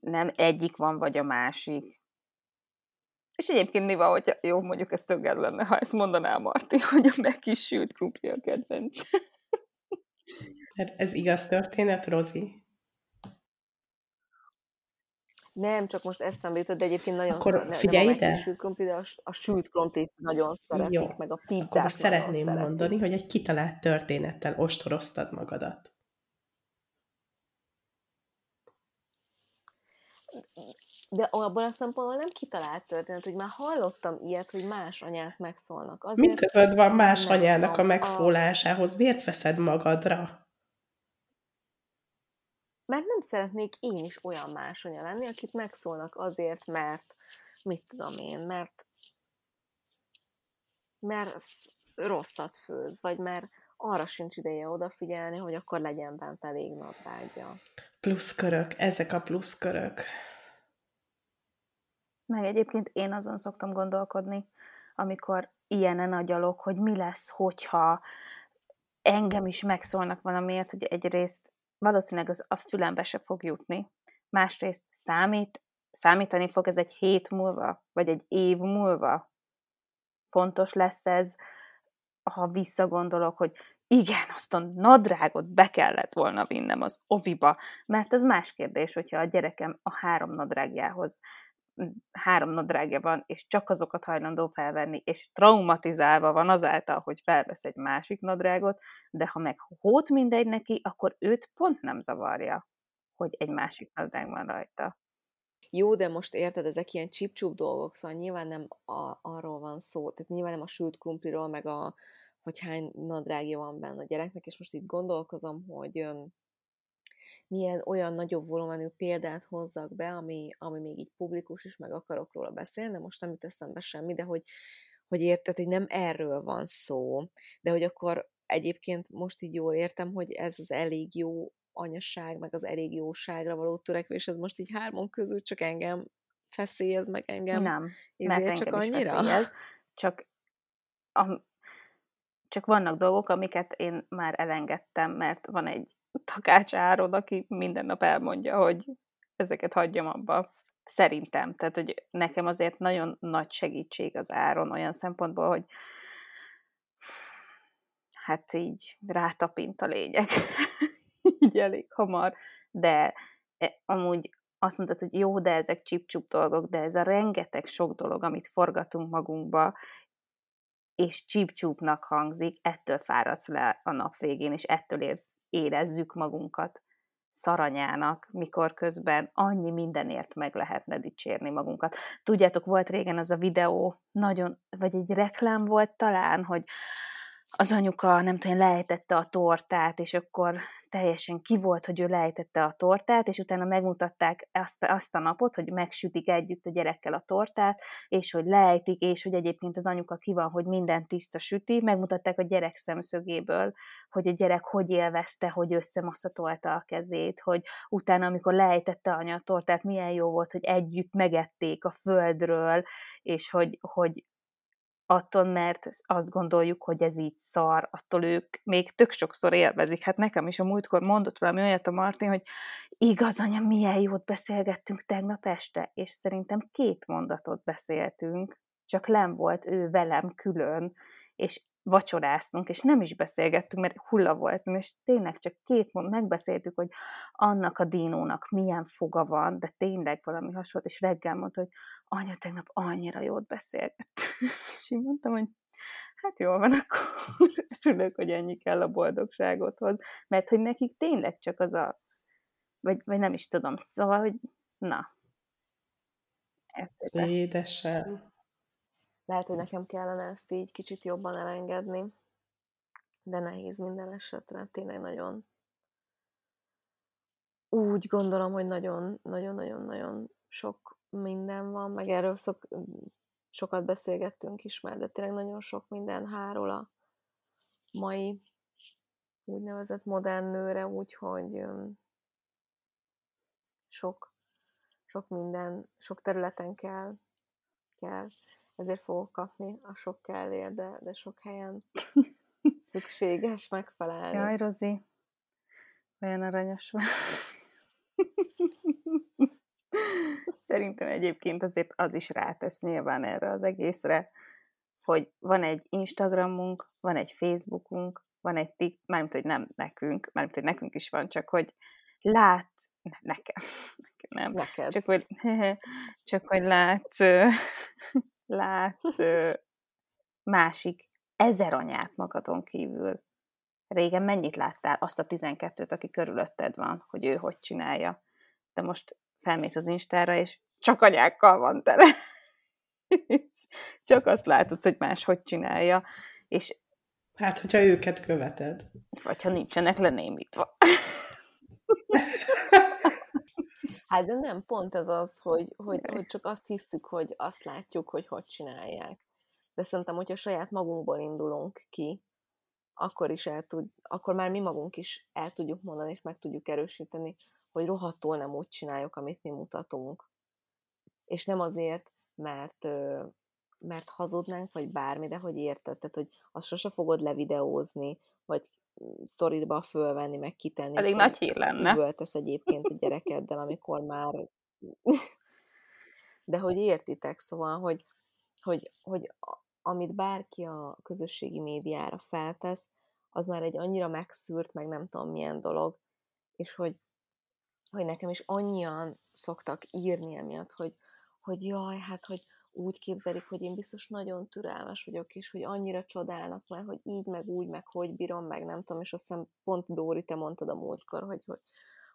nem egyik van, vagy a másik. És egyébként mi van, hogyha jó, mondjuk ez több lenne, ha ezt mondaná Marti, [LAUGHS] hogy a megkisült krumpli a kedvenc. Hát ez igaz történet, Rozi? Nem, csak most eszembe jutott, de egyébként nagyon Akkor ne, figyelj nem ide. a sült krumpli, de a, a sült krumplit nagyon szeretik, Jó. meg a pizzát Akkor most szeretném szeretik. mondani, hogy egy kitalált történettel ostoroztad magadat. De abban a szempontból nem kitalált történet, hogy már hallottam ilyet, hogy más anyák megszólnak. Azért, Mi között van más anyának a megszólásához? Miért veszed magadra? Mert nem szeretnék én is olyan más anya lenni, akit megszólnak azért, mert mit tudom én, mert mert rosszat főz, vagy mert arra sincs ideje odafigyelni, hogy akkor legyen bent elég nadrágja. Pluszkörök, ezek a pluszkörök. Meg egyébként én azon szoktam gondolkodni, amikor ilyenen agyalok, hogy mi lesz, hogyha engem is megszólnak valamiért, hogy egyrészt valószínűleg az a fülembe se fog jutni. Másrészt számít, számítani fog ez egy hét múlva, vagy egy év múlva. Fontos lesz ez, ha visszagondolok, hogy igen, azt a nadrágot be kellett volna vinnem az oviba, mert ez más kérdés, hogyha a gyerekem a három nadrágjához három nadrágja van, és csak azokat hajlandó felvenni, és traumatizálva van azáltal, hogy felvesz egy másik nadrágot, de ha meg hót mindegy neki, akkor őt pont nem zavarja, hogy egy másik nadrág van rajta. Jó, de most érted, ezek ilyen csipcsup dolgok, szóval nyilván nem a, arról van szó, tehát nyilván nem a sült krumpliról, meg a, hogy hány nadrágja van benne a gyereknek, és most itt gondolkozom, hogy milyen olyan nagyobb volumenű példát hozzak be, ami, ami még így publikus is, meg akarok róla beszélni, de most nem jut eszembe semmi, de hogy, hogy érted, hogy nem erről van szó, de hogy akkor egyébként most így jól értem, hogy ez az elég jó anyaság, meg az elég jóságra való törekvés, ez most így hármon közül csak engem feszélyez, meg engem Nem, mert csak engem annyira? veszélyez, csak, a, csak vannak dolgok, amiket én már elengedtem, mert van egy takács árod, aki minden nap elmondja, hogy ezeket hagyjam abba. Szerintem. Tehát, hogy nekem azért nagyon nagy segítség az áron olyan szempontból, hogy hát így rátapint a lényeg. [LAUGHS] így elég hamar. De e, amúgy azt mondtad, hogy jó, de ezek csipcsup dolgok, de ez a rengeteg sok dolog, amit forgatunk magunkba, és csípcsúpnak hangzik, ettől fáradsz le a nap végén, és ettől érz, érezzük magunkat szaranyának, mikor közben annyi mindenért meg lehetne dicsérni magunkat. Tudjátok, volt régen az a videó, nagyon, vagy egy reklám volt talán, hogy az anyuka, nem tudom, lejtette a tortát, és akkor teljesen ki volt, hogy ő lejtette a tortát, és utána megmutatták azt, azt a napot, hogy megsütik együtt a gyerekkel a tortát, és hogy lejtik, és hogy egyébként az anyuka ki van, hogy minden tiszta süti, megmutatták a gyerek szemszögéből, hogy a gyerek hogy élvezte, hogy összemaszatolta a kezét, hogy utána, amikor lejtette anya a tortát, milyen jó volt, hogy együtt megették a földről, és hogy, hogy attól, mert azt gondoljuk, hogy ez így szar, attól ők még tök sokszor élvezik. Hát nekem is a múltkor mondott valami olyat a Martin, hogy igaz, anya, milyen jót beszélgettünk tegnap este, és szerintem két mondatot beszéltünk, csak nem volt ő velem külön, és vacsoráztunk, és nem is beszélgettünk, mert hulla voltam, és tényleg csak két mond megbeszéltük, hogy annak a dinónak milyen foga van, de tényleg valami hasonló, és reggel mondta, hogy anya, tegnap annyira jót beszélgett. [LAUGHS] és én mondtam, hogy hát jól van, akkor [LAUGHS] örülök, hogy ennyi kell a boldogságothoz, mert hogy nekik tényleg csak az a, vagy, vagy nem is tudom, szóval, hogy na. Édesem. Lehet, hogy nekem kellene ezt így kicsit jobban elengedni, de nehéz minden esetre, tényleg nagyon úgy gondolom, hogy nagyon-nagyon-nagyon-nagyon sok minden van, meg erről szok, sokat beszélgettünk is már, de tényleg nagyon sok minden hárul a mai úgynevezett modern nőre, úgyhogy sok, sok minden, sok területen kell, kell ezért fogok kapni a sok kellért, de, de sok helyen [LAUGHS] szükséges megfelelni. Jaj, Rozi, olyan aranyos van. [LAUGHS] Szerintem egyébként azért az is rátesz nyilván erre az egészre, hogy van egy Instagramunk, van egy Facebookunk, van egy TikTok, mármint, hogy nem nekünk, mármint, hogy nekünk is van, csak hogy lát, ne, nekem, [LAUGHS] nekem nem, Neked. csak hogy, [LAUGHS] csak hogy lát [LAUGHS] lát másik ezer anyát magadon kívül. Régen mennyit láttál azt a 12-t, aki körülötted van, hogy ő hogy csinálja. De most felmész az Instára, és csak anyákkal van tele. csak azt látod, hogy más hogy csinálja. És Hát, hogyha őket követed. Vagy ha nincsenek lenémítva. Hát de nem, pont ez az, hogy, hogy, hogy csak azt hisszük, hogy azt látjuk, hogy hogy csinálják. De szerintem, hogyha saját magunkból indulunk ki, akkor is el tud, akkor már mi magunk is el tudjuk mondani, és meg tudjuk erősíteni, hogy rohadtul nem úgy csináljuk, amit mi mutatunk. És nem azért, mert, mert hazudnánk, vagy bármi, de hogy érted, tehát, hogy azt sose fogod levideózni, vagy sztoriba fölvenni, meg kitenni. Elég nagy hír lenne. Üvöltesz egyébként a gyerekeddel, amikor már... [LAUGHS] De hogy értitek, szóval, hogy, hogy, hogy amit bárki a közösségi médiára feltesz, az már egy annyira megszűrt, meg nem tudom milyen dolog, és hogy, hogy nekem is annyian szoktak írni emiatt, hogy, hogy jaj, hát, hogy úgy képzelik, hogy én biztos nagyon türelmes vagyok, és hogy annyira csodálnak már, hogy így, meg úgy, meg hogy bírom, meg nem tudom, és azt hiszem pont Dóri, te mondtad a múltkor, hogy, hogy,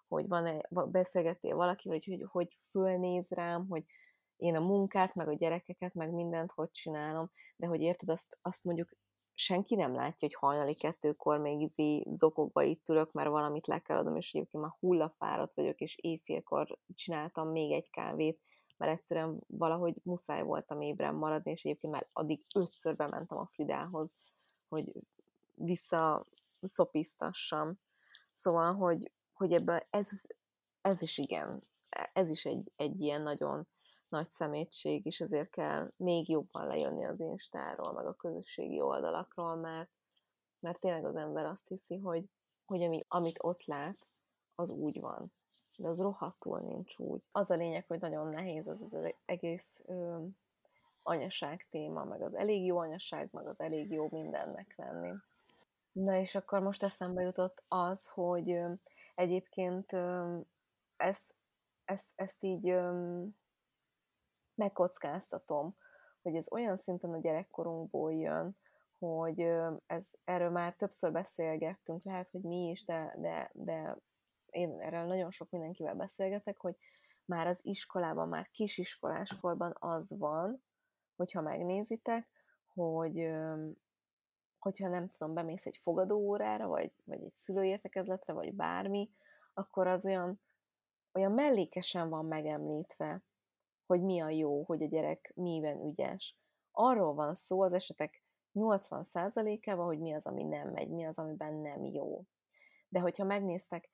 hogy van-e, beszélgettél valaki, hogy, hogy, hogy fölnéz rám, hogy én a munkát, meg a gyerekeket, meg mindent hogy csinálom, de hogy érted, azt, azt mondjuk senki nem látja, hogy hajnali kettőkor még izé zokogva itt ülök, mert valamit le kell adom, és egyébként már hullafáradt vagyok, és éjfélkor csináltam még egy kávét, mert egyszerűen valahogy muszáj voltam ébren maradni, és egyébként már addig ötször bementem a Fridához, hogy vissza szopiztassam. Szóval, hogy, hogy ebből ez, ez is igen, ez is egy, egy ilyen nagyon nagy szemétség, és ezért kell még jobban lejönni az Instáról, meg a közösségi oldalakról, mert, mert tényleg az ember azt hiszi, hogy, hogy ami, amit ott lát, az úgy van de az rohadtul nincs úgy. Az a lényeg, hogy nagyon nehéz az az egész ö, anyaság téma, meg az elég jó anyaság, meg az elég jó mindennek lenni. Na és akkor most eszembe jutott az, hogy ö, egyébként ö, ezt, ezt, ezt így ö, megkockáztatom, hogy ez olyan szinten a gyerekkorunkból jön, hogy ez, erről már többször beszélgettünk, lehet, hogy mi is, de, de, de én erről nagyon sok mindenkivel beszélgetek, hogy már az iskolában, már kisiskolás korban az van, hogyha megnézitek, hogy hogyha nem tudom, bemész egy fogadóórára, vagy, vagy egy szülőértekezletre, vagy bármi, akkor az olyan, olyan mellékesen van megemlítve, hogy mi a jó, hogy a gyerek miben ügyes. Arról van szó az esetek 80%-ában, hogy mi az, ami nem megy, mi az, amiben nem jó. De hogyha megnéztek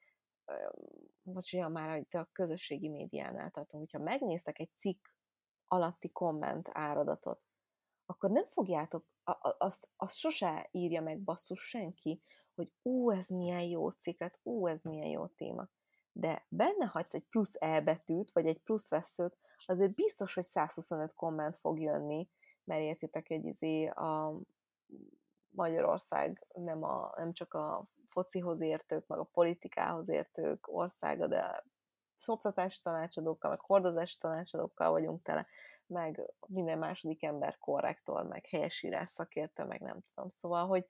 bocsánat, már itt a közösségi médiánál tartunk, hogyha megnéztek egy cikk alatti komment áradatot, akkor nem fogjátok, azt, azt sose írja meg basszus senki, hogy ú, ez milyen jó ciklet, ú, ez milyen jó téma. De benne hagysz egy plusz elbetűt, vagy egy plusz veszőt, azért biztos, hogy 125 komment fog jönni, mert értitek egy izé a Magyarország nem, a, nem csak a focihoz értők, meg a politikához értők országa, de szoptatási tanácsadókkal, meg hordozási tanácsadókkal vagyunk tele, meg minden második ember korrektor, meg helyesírás szakértő, meg nem tudom. Szóval, hogy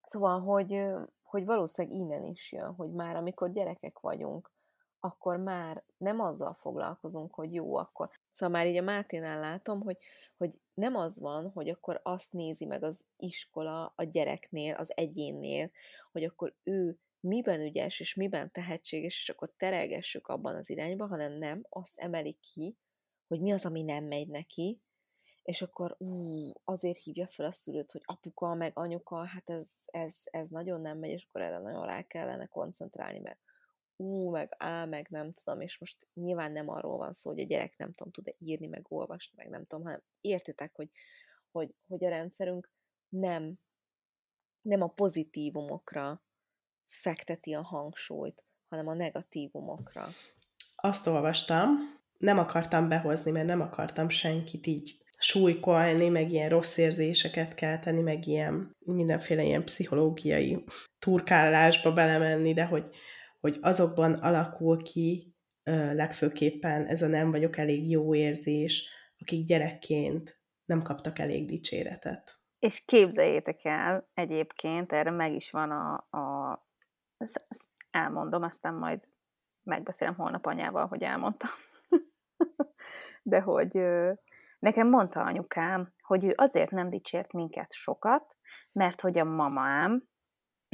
szóval, hogy, hogy valószínűleg innen is jön, hogy már amikor gyerekek vagyunk, akkor már nem azzal foglalkozunk, hogy jó, akkor. Szóval már így a Máténál látom, hogy, hogy nem az van, hogy akkor azt nézi meg az iskola a gyereknél, az egyénnél, hogy akkor ő miben ügyes és miben tehetséges, és akkor terelgessük abban az irányba, hanem nem, azt emeli ki, hogy mi az, ami nem megy neki, és akkor ú, azért hívja fel a szülőt, hogy apuka, meg anyuka, hát ez, ez, ez nagyon nem megy, és akkor erre nagyon rá kellene koncentrálni, mert ú, meg á, meg nem tudom, és most nyilván nem arról van szó, hogy a gyerek nem tudom, tud-e írni, meg olvasni, meg nem tudom, hanem értitek, hogy, hogy, hogy a rendszerünk nem, nem a pozitívumokra fekteti a hangsúlyt, hanem a negatívumokra. Azt olvastam, nem akartam behozni, mert nem akartam senkit így súlykolni, meg ilyen rossz érzéseket kelteni, meg ilyen mindenféle ilyen pszichológiai turkálásba belemenni, de hogy, hogy azokban alakul ki legfőképpen ez a nem vagyok elég jó érzés, akik gyerekként nem kaptak elég dicséretet. És képzeljétek el, egyébként erre meg is van a, a ezt, ezt elmondom, aztán majd megbeszélem holnap anyával, hogy elmondtam. [LAUGHS] De hogy nekem mondta anyukám, hogy ő azért nem dicsért minket sokat, mert hogy a mamám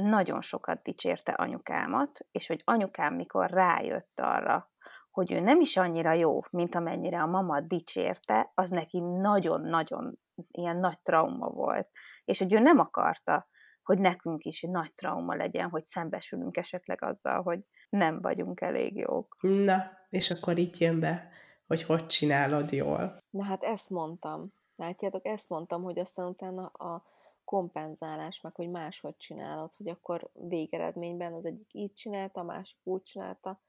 nagyon sokat dicsérte anyukámat, és hogy anyukám mikor rájött arra, hogy ő nem is annyira jó, mint amennyire a mama dicsérte, az neki nagyon-nagyon ilyen nagy trauma volt. És hogy ő nem akarta, hogy nekünk is nagy trauma legyen, hogy szembesülünk esetleg azzal, hogy nem vagyunk elég jók. Na, és akkor itt jön be, hogy hogy csinálod jól. Na hát ezt mondtam. Látjátok, ezt mondtam, hogy aztán utána a kompenzálás, meg hogy máshogy csinálod, hogy akkor végeredményben az egyik így csinálta, a másik úgy csinálta,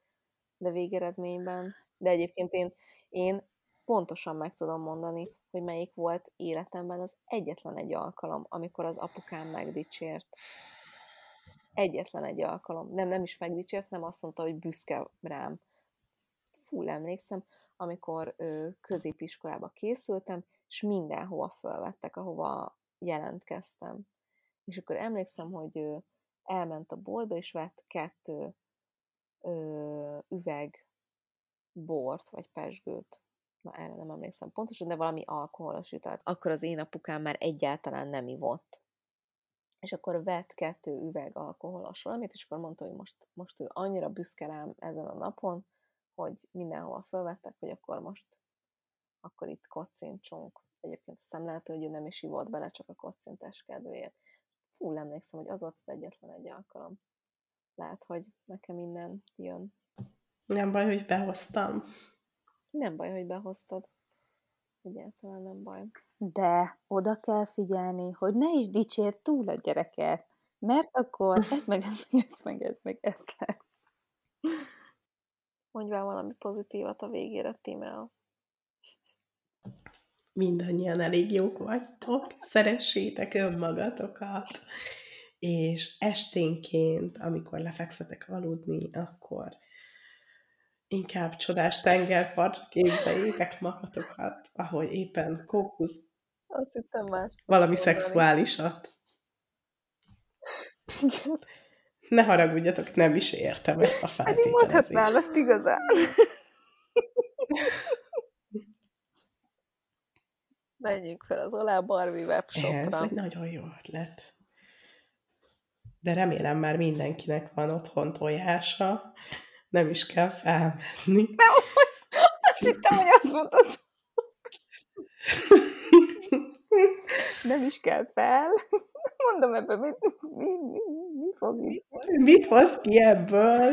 de végeredményben. De egyébként én, én pontosan meg tudom mondani, hogy melyik volt életemben az egyetlen egy alkalom, amikor az apukám megdicsért. Egyetlen egy alkalom. Nem, nem is megdicsért, nem azt mondta, hogy büszke rám. Fú, emlékszem, amikor ö, középiskolába készültem, és mindenhova felvettek, ahova jelentkeztem. És akkor emlékszem, hogy ö, elment a boltba, és vett kettő ö, üveg bort, vagy pesgőt na erre nem emlékszem pontosan, de valami alkoholos italt. Akkor az én apukám már egyáltalán nem ivott. És akkor vett kettő üveg alkoholos valamit, és akkor mondta, hogy most, most ő annyira büszke rám ezen a napon, hogy mindenhol felvettek, hogy akkor most akkor itt kocincsunk. Egyébként azt lehet, hogy ő nem is ivott bele, csak a kocintás kedvéért. Fú, emlékszem, hogy az volt az egyetlen egy alkalom. Lehet, hogy nekem minden jön. Nem baj, hogy behoztam. Nem baj, hogy behoztad. Egyáltalán nem baj. De oda kell figyelni, hogy ne is dicsér túl a gyereket, mert akkor ez meg ez meg ez meg ez meg ez lesz. Mondj már valami pozitívat a végére, Tímea. Mindannyian elég jók vagytok, szeressétek önmagatokat, és esténként, amikor lefekszetek aludni, akkor inkább csodás tengerpart képzeljétek magatokat, ahogy éppen kókusz. Azt hittem más. Valami szexuálisat. Igen. Ne haragudjatok, nem is értem ezt a feltételezést. Hát mondhatnál azt igazán. [LAUGHS] Menjünk fel az Olá Barbie webshopra. Ez egy nagyon jó ötlet. De remélem már mindenkinek van otthon tojása, nem is kell felmenni. [LAUGHS] Nem, azt hittem, hogy azt mondtad. Nem is kell fel. Mondom ebben, mit, mi, mi, mi fog mit, mit hoz ki ebből?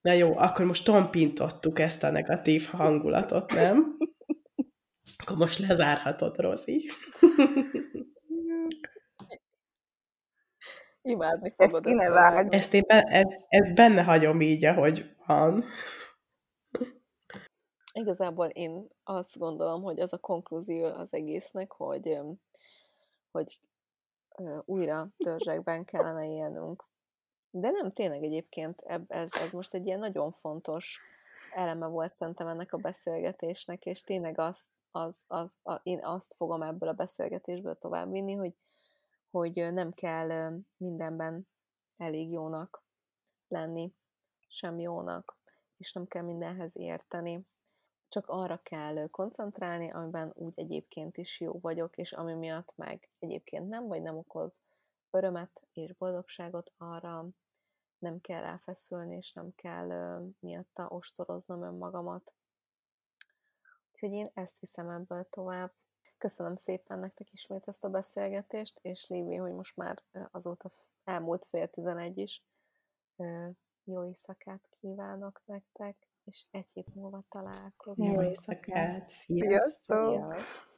Na jó, akkor most tompintottuk ezt a negatív hangulatot, nem? Akkor most lezárhatod, Rozi. [LAUGHS] Imádni Ezt fogod ezt vágni. Ezt én be, ez, ez benne hagyom így, ahogy van. Igazából én azt gondolom, hogy az a konklúzió az egésznek, hogy, hogy újra törzsekben kellene élnünk. De nem, tényleg egyébként ez, ez most egy ilyen nagyon fontos eleme volt szerintem ennek a beszélgetésnek, és tényleg azt, az, az, a, én azt fogom ebből a beszélgetésből továbbvinni, hogy, hogy nem kell mindenben elég jónak lenni, sem jónak, és nem kell mindenhez érteni, csak arra kell koncentrálni, amiben úgy egyébként is jó vagyok, és ami miatt meg egyébként nem, vagy nem okoz örömet és boldogságot, arra nem kell elfeszülni, és nem kell miatta ostoroznom önmagamat. Úgyhogy én ezt viszem ebből tovább. Köszönöm szépen nektek ismét ezt a beszélgetést, és Lévi, hogy most már azóta elmúlt fél tizenegy is. Jó éjszakát kívánok nektek, és egy hét múlva találkozunk. Jó éjszakát! Sziasztok! Sziasztok!